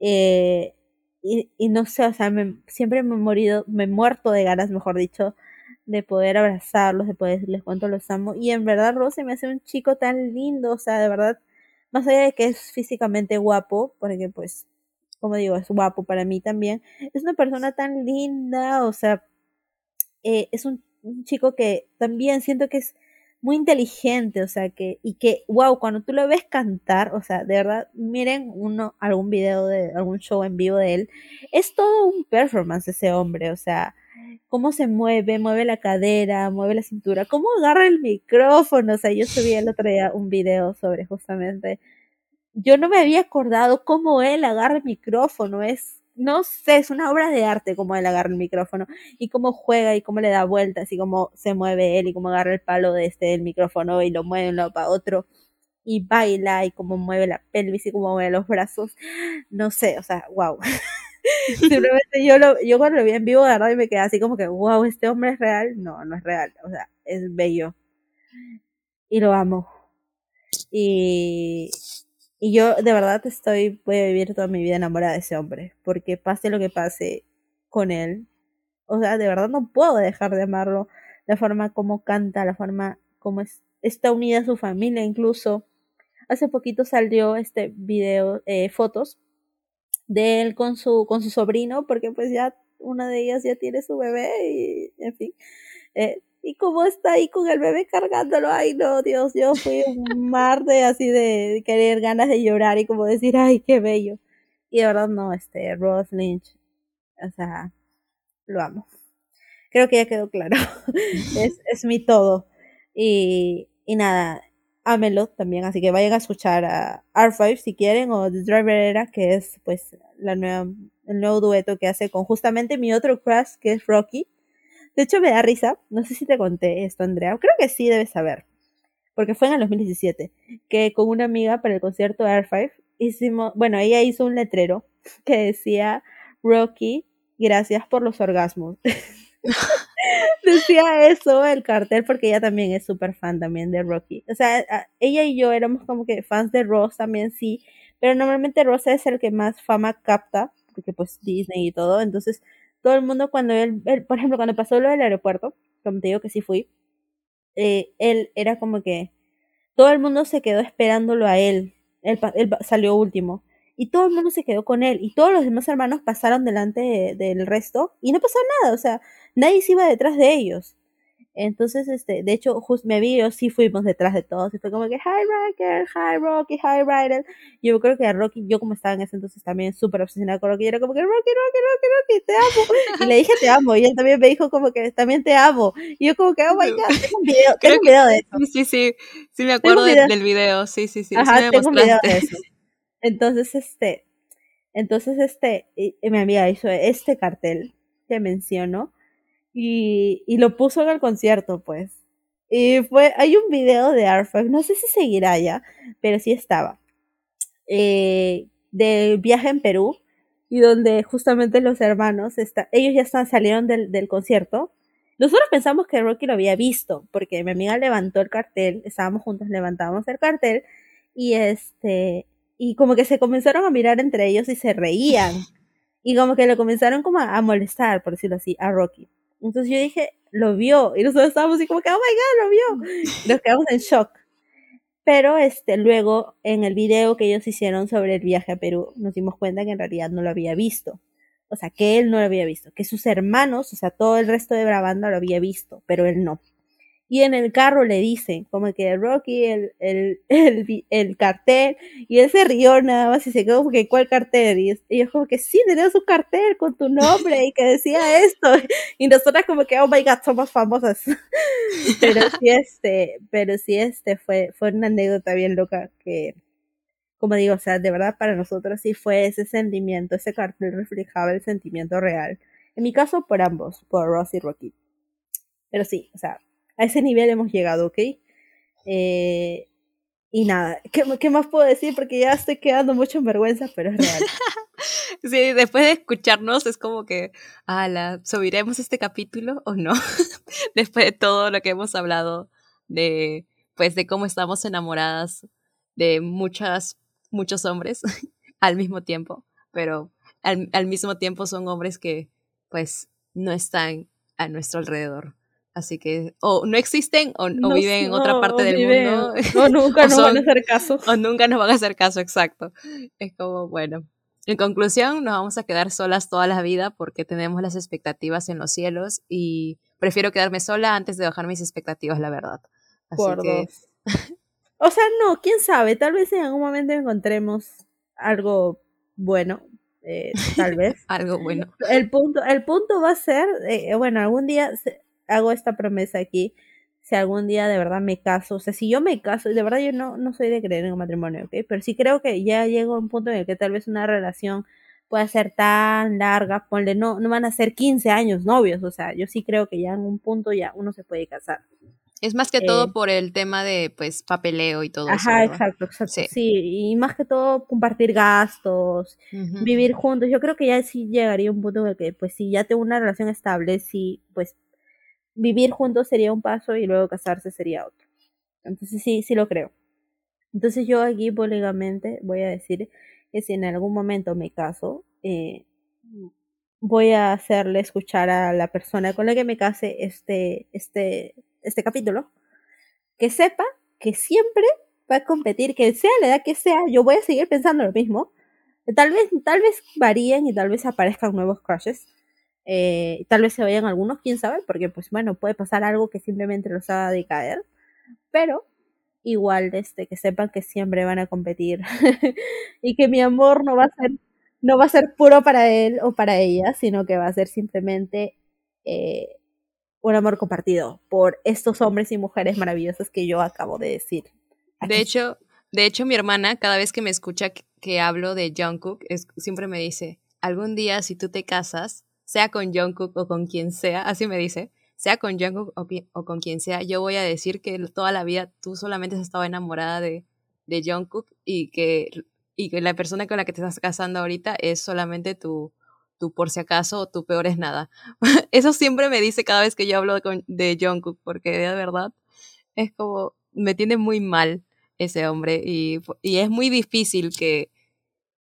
eh, y, y, no sé, o sea, me, siempre me he morido, me he muerto de ganas, mejor dicho, de poder abrazarlos, de poder decirles cuánto los amo. Y en verdad, Rose me hace un chico tan lindo, o sea, de verdad, más allá de que es físicamente guapo, porque pues, como digo, es guapo para mí también, es una persona tan linda, o sea, eh, es un, un, chico que también siento que es muy inteligente, o sea, que, y que, wow, cuando tú lo ves cantar, o sea, de verdad, miren uno, algún video de algún show en vivo de él, es todo un performance ese hombre, o sea, cómo se mueve, mueve la cadera, mueve la cintura, cómo agarra el micrófono. O sea, yo subí el otro día un video sobre justamente. Yo no me había acordado cómo él agarra el micrófono. Es, no sé, es una obra de arte cómo él agarra el micrófono y cómo juega y cómo le da vueltas y cómo se mueve él y cómo agarra el palo de este del micrófono y lo mueve de un lado para otro y baila y cómo mueve la pelvis y cómo mueve los brazos. No sé, o sea, wow. Simplemente yo, lo, yo cuando lo vi en vivo, de verdad, y me quedé así como que, wow, ¿este hombre es real? No, no es real. O sea, es bello. Y lo amo. Y, y yo de verdad estoy, voy a vivir toda mi vida enamorada de ese hombre. Porque pase lo que pase con él. O sea, de verdad no puedo dejar de amarlo. La forma como canta, la forma como es, está unida a su familia incluso. Hace poquito salió este video, eh, fotos de él con su, con su sobrino, porque pues ya una de ellas ya tiene su bebé y en fin. Eh, y como está ahí con el bebé cargándolo, ay no, Dios, yo fui un mar de así de querer ganas de llorar y como decir, ay, qué bello. Y de verdad no, este, Ross Lynch, o sea, lo amo. Creo que ya quedó claro. es, es mi todo. Y, y nada, Amelo también, así que vayan a escuchar a R5 si quieren, o The Driver Era, que es pues la nueva, el nuevo dueto que hace con justamente mi otro crush, que es Rocky. De hecho, me da risa, no sé si te conté esto, Andrea, creo que sí debes saber, porque fue en el 2017, que con una amiga para el concierto de R5 hicimos, bueno, ella hizo un letrero que decía, Rocky, gracias por los orgasmos. decía eso el cartel porque ella también es súper fan también de Rocky. O sea, ella y yo éramos como que fans de Ross también sí, pero normalmente Ross es el que más fama capta, porque pues Disney y todo, entonces todo el mundo cuando él, por ejemplo, cuando pasó lo del aeropuerto, como te digo que sí fui, eh, él era como que todo el mundo se quedó esperándolo a él, él, él salió último y todo el mundo se quedó con él y todos los demás hermanos pasaron delante del resto y no pasó nada, o sea, nadie se iba detrás de ellos. Entonces, este, de hecho, just me vi, yo sí fuimos detrás de todos. Y fue como que, hi Rocker, hi Rocky, hi Ryder. Yo creo que a Rocky, yo como estaba en ese entonces también súper obsesionada con Rocky, y era como que, Rocky, Rocky, Rocky, Rocky, te amo. Y le dije, te amo. Y él también me dijo como que, también te amo. Y yo como que, oh my God, tengo un video, tengo un video de eso. Sí, sí, sí, me acuerdo del video, sí, sí, sí. Ajá, tengo un video de eso. Entonces, este, entonces, este, mi amiga hizo este cartel que menciono y, lo puso en el concierto, pues. Y fue, hay un video de R5, no sé si seguirá ya, pero sí estaba. Eh, del viaje en Perú y donde justamente los hermanos, ellos ya están, salieron del, del concierto. Nosotros pensamos que Rocky lo había visto, porque mi amiga levantó el cartel, estábamos juntos, levantábamos el cartel, y este, y como que se comenzaron a mirar entre ellos y se reían. Y como que lo comenzaron como a, a molestar, por decirlo así, a Rocky. Entonces yo dije, lo vio. Y nosotros estábamos así como que, oh my god, lo vio. Nos quedamos en shock. Pero este, luego, en el video que ellos hicieron sobre el viaje a Perú, nos dimos cuenta que en realidad no lo había visto. O sea, que él no lo había visto. Que sus hermanos, o sea, todo el resto de Bravanda lo había visto, pero él no. Y en el carro le dicen, como que Rocky, el, el, el, el cartel, y él se rió nada más y se quedó como que, ¿cuál cartel? Y ellos como que, sí, tenemos un cartel con tu nombre y que decía esto. Y nosotras como que, oh my god, somos famosas. pero sí, este, pero sí, este fue, fue una anécdota bien loca que, como digo, o sea, de verdad para nosotros sí fue ese sentimiento, ese cartel reflejaba el sentimiento real. En mi caso, por ambos, por Ross y Rocky. Pero sí, o sea, a ese nivel hemos llegado, ¿ok? Eh, y nada, ¿qué, ¿qué, más puedo decir? Porque ya estoy quedando mucho en vergüenza, pero es real. sí, después de escucharnos es como que, ala, ¿subiremos este capítulo o no? después de todo lo que hemos hablado de, pues, de cómo estamos enamoradas de muchas, muchos hombres al mismo tiempo, pero al, al mismo tiempo son hombres que, pues, no están a nuestro alrededor. Así que o no existen o, viven en otra parte del mundo. O nunca nos van a hacer caso. O nunca nos van a hacer caso, exacto. Es como, bueno. En conclusión, nos vamos a quedar solas toda la vida porque tenemos las expectativas en los cielos y prefiero quedarme sola antes de bajar mis expectativas, la verdad. Así Por que... o sea, no, quién sabe, tal vez en algún momento encontremos algo bueno, eh, tal vez. Algo bueno. El punto, el punto va a ser, eh, bueno, algún día hago esta promesa aquí, si algún día de verdad me caso, o sea, si yo me caso, de verdad yo no, no soy de creer en un matrimonio, ¿ok? Pero sí creo que ya llego a un punto en el que tal vez una relación pueda ser tan larga, ponle, no, no van a ser 15 años novios, o sea, yo sí creo que ya en un punto ya uno se puede casar. Es más que todo eh, por el tema de, pues, papeleo y todo eso. Ajá, exacto, exacto. Sí. y más que todo compartir gastos, vivir juntos. Yo creo que ya sí llegaría un punto en el que, pues, si ya tengo una relación estable, sí, pues, vivir juntos sería un paso y luego casarse sería otro. Entonces sí, sí lo creo. Entonces yo aquí polígamente voy a decir que si en algún momento me caso, eh, voy a hacerle escuchar a la persona con la que me case este, este, este capítulo, que sepa que siempre va a competir, que sea la edad que sea, yo voy a seguir pensando lo mismo. Tal vez, tal vez varíen y tal vez aparezcan nuevos crushes, eh, tal vez se vayan algunos, quién sabe, porque pues bueno, puede pasar algo que simplemente los haga decaer, pero igual este, que sepan que siempre van a competir y que mi amor no va a ser no va a ser puro para él o para ella, sino que va a ser simplemente eh, un amor compartido por estos hombres y mujeres maravillosos que yo acabo de decir. De hecho, de hecho mi hermana cada vez que me escucha que, hablo de Jungkook es, siempre me dice, algún día si tú te casas sea con Jungkook o con quien sea, así me dice, sea con Jungkook o, con quien sea, yo voy a decir que toda la vida tú solamente has estado enamorada de, de Jungkook y que, y que la persona con la que te estás casando ahorita es solamente tu, tu por si acaso o tu peor es nada. Eso siempre me dice cada vez que yo hablo de, de Jungkook, porque de verdad es como, me tiene muy mal ese hombre y, y es muy difícil que,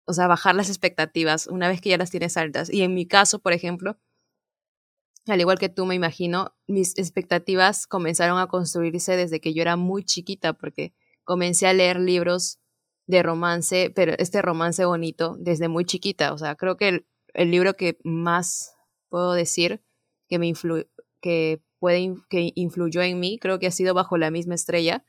o sea, bajar las expectativas una vez que ya las tienes altas. Y en mi caso, por ejemplo, al igual que tú me imagino, mis expectativas comenzaron a construirse desde que yo era muy chiquita, porque comencé a leer libros de romance, pero este romance bonito desde muy chiquita. O sea, creo que el, libro que más puedo decir que me que puede que influyó en mí, creo que ha sido Bajo la misma estrella,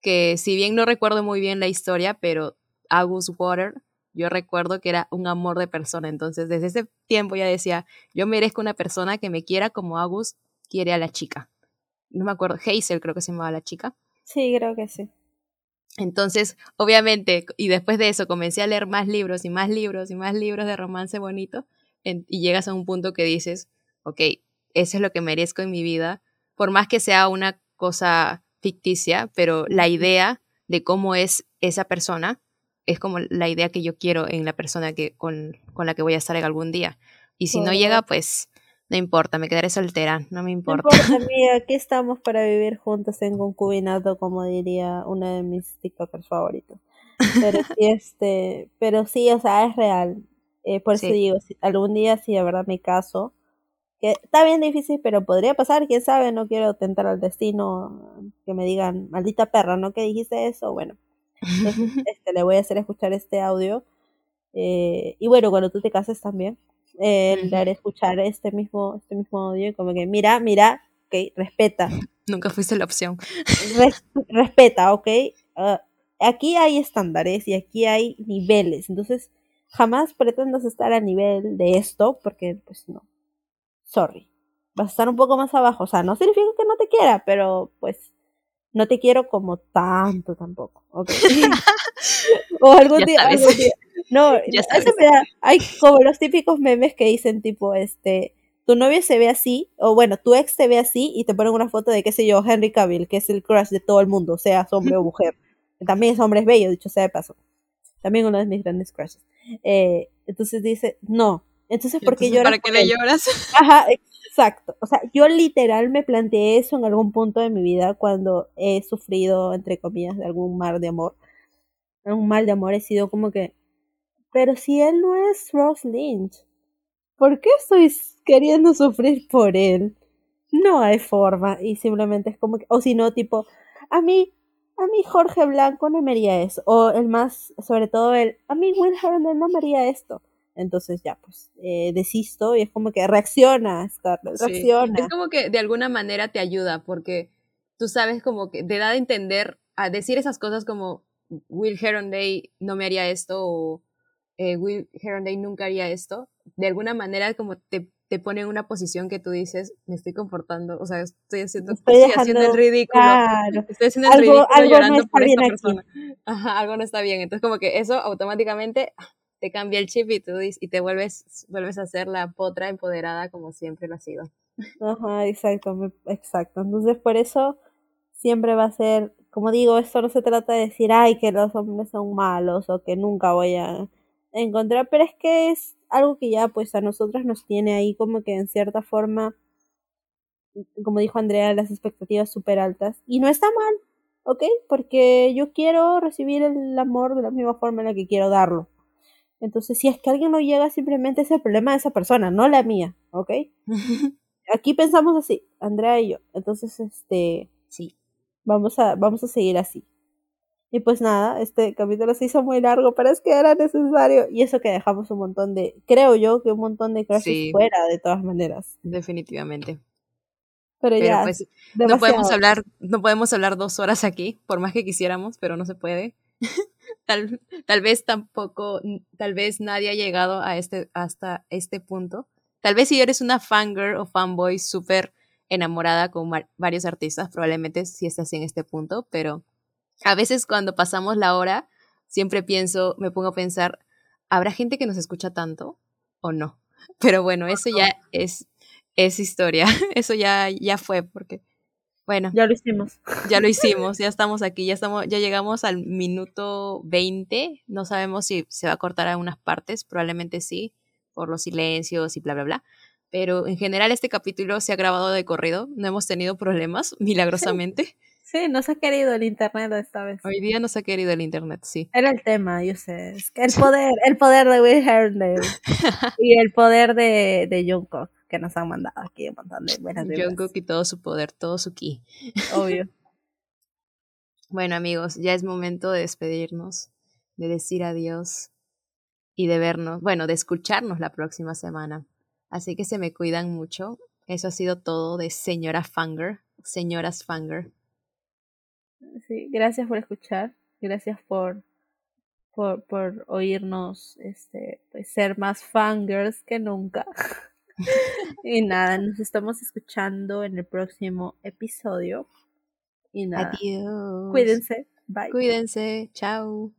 que si bien no recuerdo muy bien la historia, pero August Water yo recuerdo que era un amor de persona. Entonces, desde ese tiempo ya decía, yo merezco una persona que me quiera como August quiere a la chica. No me acuerdo, Hazel creo que se llamaba la chica. Sí, creo que sí. Entonces, obviamente, y después de eso comencé a leer más libros y más libros y más libros de romance bonito, y llegas a un punto que dices, ok, eso es lo que merezco en mi vida, por más que sea una cosa ficticia, pero la idea de cómo es esa persona es como la idea que yo quiero en la persona que, con, con la que voy a estar en algún día. Y si no llega, pues no importa, me quedaré soltera, no me importa. No importa, aquí estamos para vivir juntos en concubinato, como diría una de mis TikTokers favoritos. Pero sí, este, pero sí, o sea, es real. Eh, por eso digo, si algún día si de verdad me caso, que está bien difícil, pero podría pasar, quién sabe, no quiero tentar al destino, que me digan, maldita perra, ¿no? que dijiste eso? Bueno, este, le voy a hacer escuchar este audio. Eh, y bueno, cuando tú te cases también, eh, le haré escuchar este mismo, este mismo audio, como que mira, mira, ok, respeta. Nunca fuiste la opción. respeta, ok. Ah, aquí hay estándares y aquí hay niveles, entonces jamás pretendas estar a nivel de esto, porque pues no. Sorry. Vas a estar un poco más abajo, o sea, no significa que no te quiera, pero pues no te quiero como tanto tampoco, o algún día, No, eso me da, hay como los típicos memes que dicen tipo, este, tu novio se ve así, o bueno, tu ex se ve así y te ponen una foto de, qué sé yo, Henry Cavill, que es el crush de todo el mundo, sea hombre o mujer. También es hombre es bello, dicho sea de paso. También uno de mis grandes crushes. Eh, entonces dice, no. Entonces, ¿por qué lloras? ¿Para qué le lloras? Ajá, Exacto. O sea, yo literal me planteé eso en algún punto de mi vida cuando he sufrido, entre comillas, de algún mal de amor. Un mal de amor he sido como que, pero si él no es Ross Lynch, ¿por qué estoy queriendo sufrir por él? No hay forma. Y simplemente es como que, o si no, tipo, a mí, a mí Jorge Blanco no me haría eso. O el más, sobre todo el, a mí Will no me haría esto. Entonces ya, pues, eh, desisto y es como que reacciona, Scarlett, reacciona. Es como que de alguna manera te ayuda porque tú sabes como que te da de entender a decir esas cosas como Will Day no me haría esto o, eh, Will Herondale nunca haría esto, de alguna manera como te, te pone en una posición que tú dices, me estoy comportando, o sea, estoy haciendo, Estoy estoy haciendo el dejando- ridículo. Claro. Estoy haciendo el Algo- ridículo algo no llorando está por esta aquí. persona. Ajá, algo no está bien. Entonces como que eso automáticamente te cambia el chip y tú y te vuelves, vuelves a ser la potra empoderada como siempre lo has sido. Ajá, exacto, exacto. Entonces, por eso siempre va a ser, como digo, esto no se trata de decir, ay, que los hombres son malos o que nunca voy a encontrar, pero es que es algo que ya pues a nosotras nos tiene ahí como que en cierta forma, como dijo Andrea, las expectativas súper altas. Y no está mal, ¿ok? Porque yo quiero recibir el amor de la misma forma en la que quiero darlo. Entonces, si es que alguien no llega, simplemente es el problema de esa persona, no la mía, ¿ok? Aquí pensamos así, Andrea y yo. Entonces, este, sí. vamos a, vamos a seguir así. Y pues nada, este capítulo se hizo muy largo, pero es que era necesario. Y eso que dejamos un montón de, creo yo que un montón de crushes Sí. fuera de todas maneras. Definitivamente. Pero, Pero ya, pues no podemos hablar, no podemos hablar dos horas aquí, por más que quisiéramos, pero no se puede. tal, tal vez tampoco, tal vez nadie ha llegado a este, hasta este punto. Tal vez si eres una fangirl o fanboy súper enamorada con varios artistas, probablemente sí estás en este punto, pero a veces cuando pasamos la hora, siempre pienso, me pongo a pensar, ¿habrá gente que nos escucha tanto o no? Pero bueno, eso ya es, es historia, eso ya, ya fue, porque, bueno, Ya lo hicimos. ya lo hicimos, ya estamos aquí, ya estamos, ya llegamos al minuto 20, no sabemos si se va a cortar a unas partes, probablemente sí, por los silencios y bla, bla, bla. Pero en general este capítulo se ha grabado de corrido, no hemos tenido problemas, milagrosamente. Sí, nos ha querido el internet esta vez. Hoy día nos ha querido el internet, sí. Era el tema, yo sé. Es que el poder, el poder de Will Herondale y el poder de, de Jungkook que nos han mandado aquí un montón de buenas. Jungkook y todo su poder, todo su ki. Obvio. Bueno amigos, ya es momento de despedirnos, de decir adiós y de vernos, bueno, de escucharnos la próxima semana. Así que se me cuidan mucho. Eso ha sido todo de señora Fanger, señoras Fanger. Sí, gracias por escuchar, gracias por, por, por oírnos este, pues, ser más fangirls que nunca. y nada, nos estamos escuchando en el próximo episodio. Y nada, Adiós. cuídense, bye. Cuídense. Chao.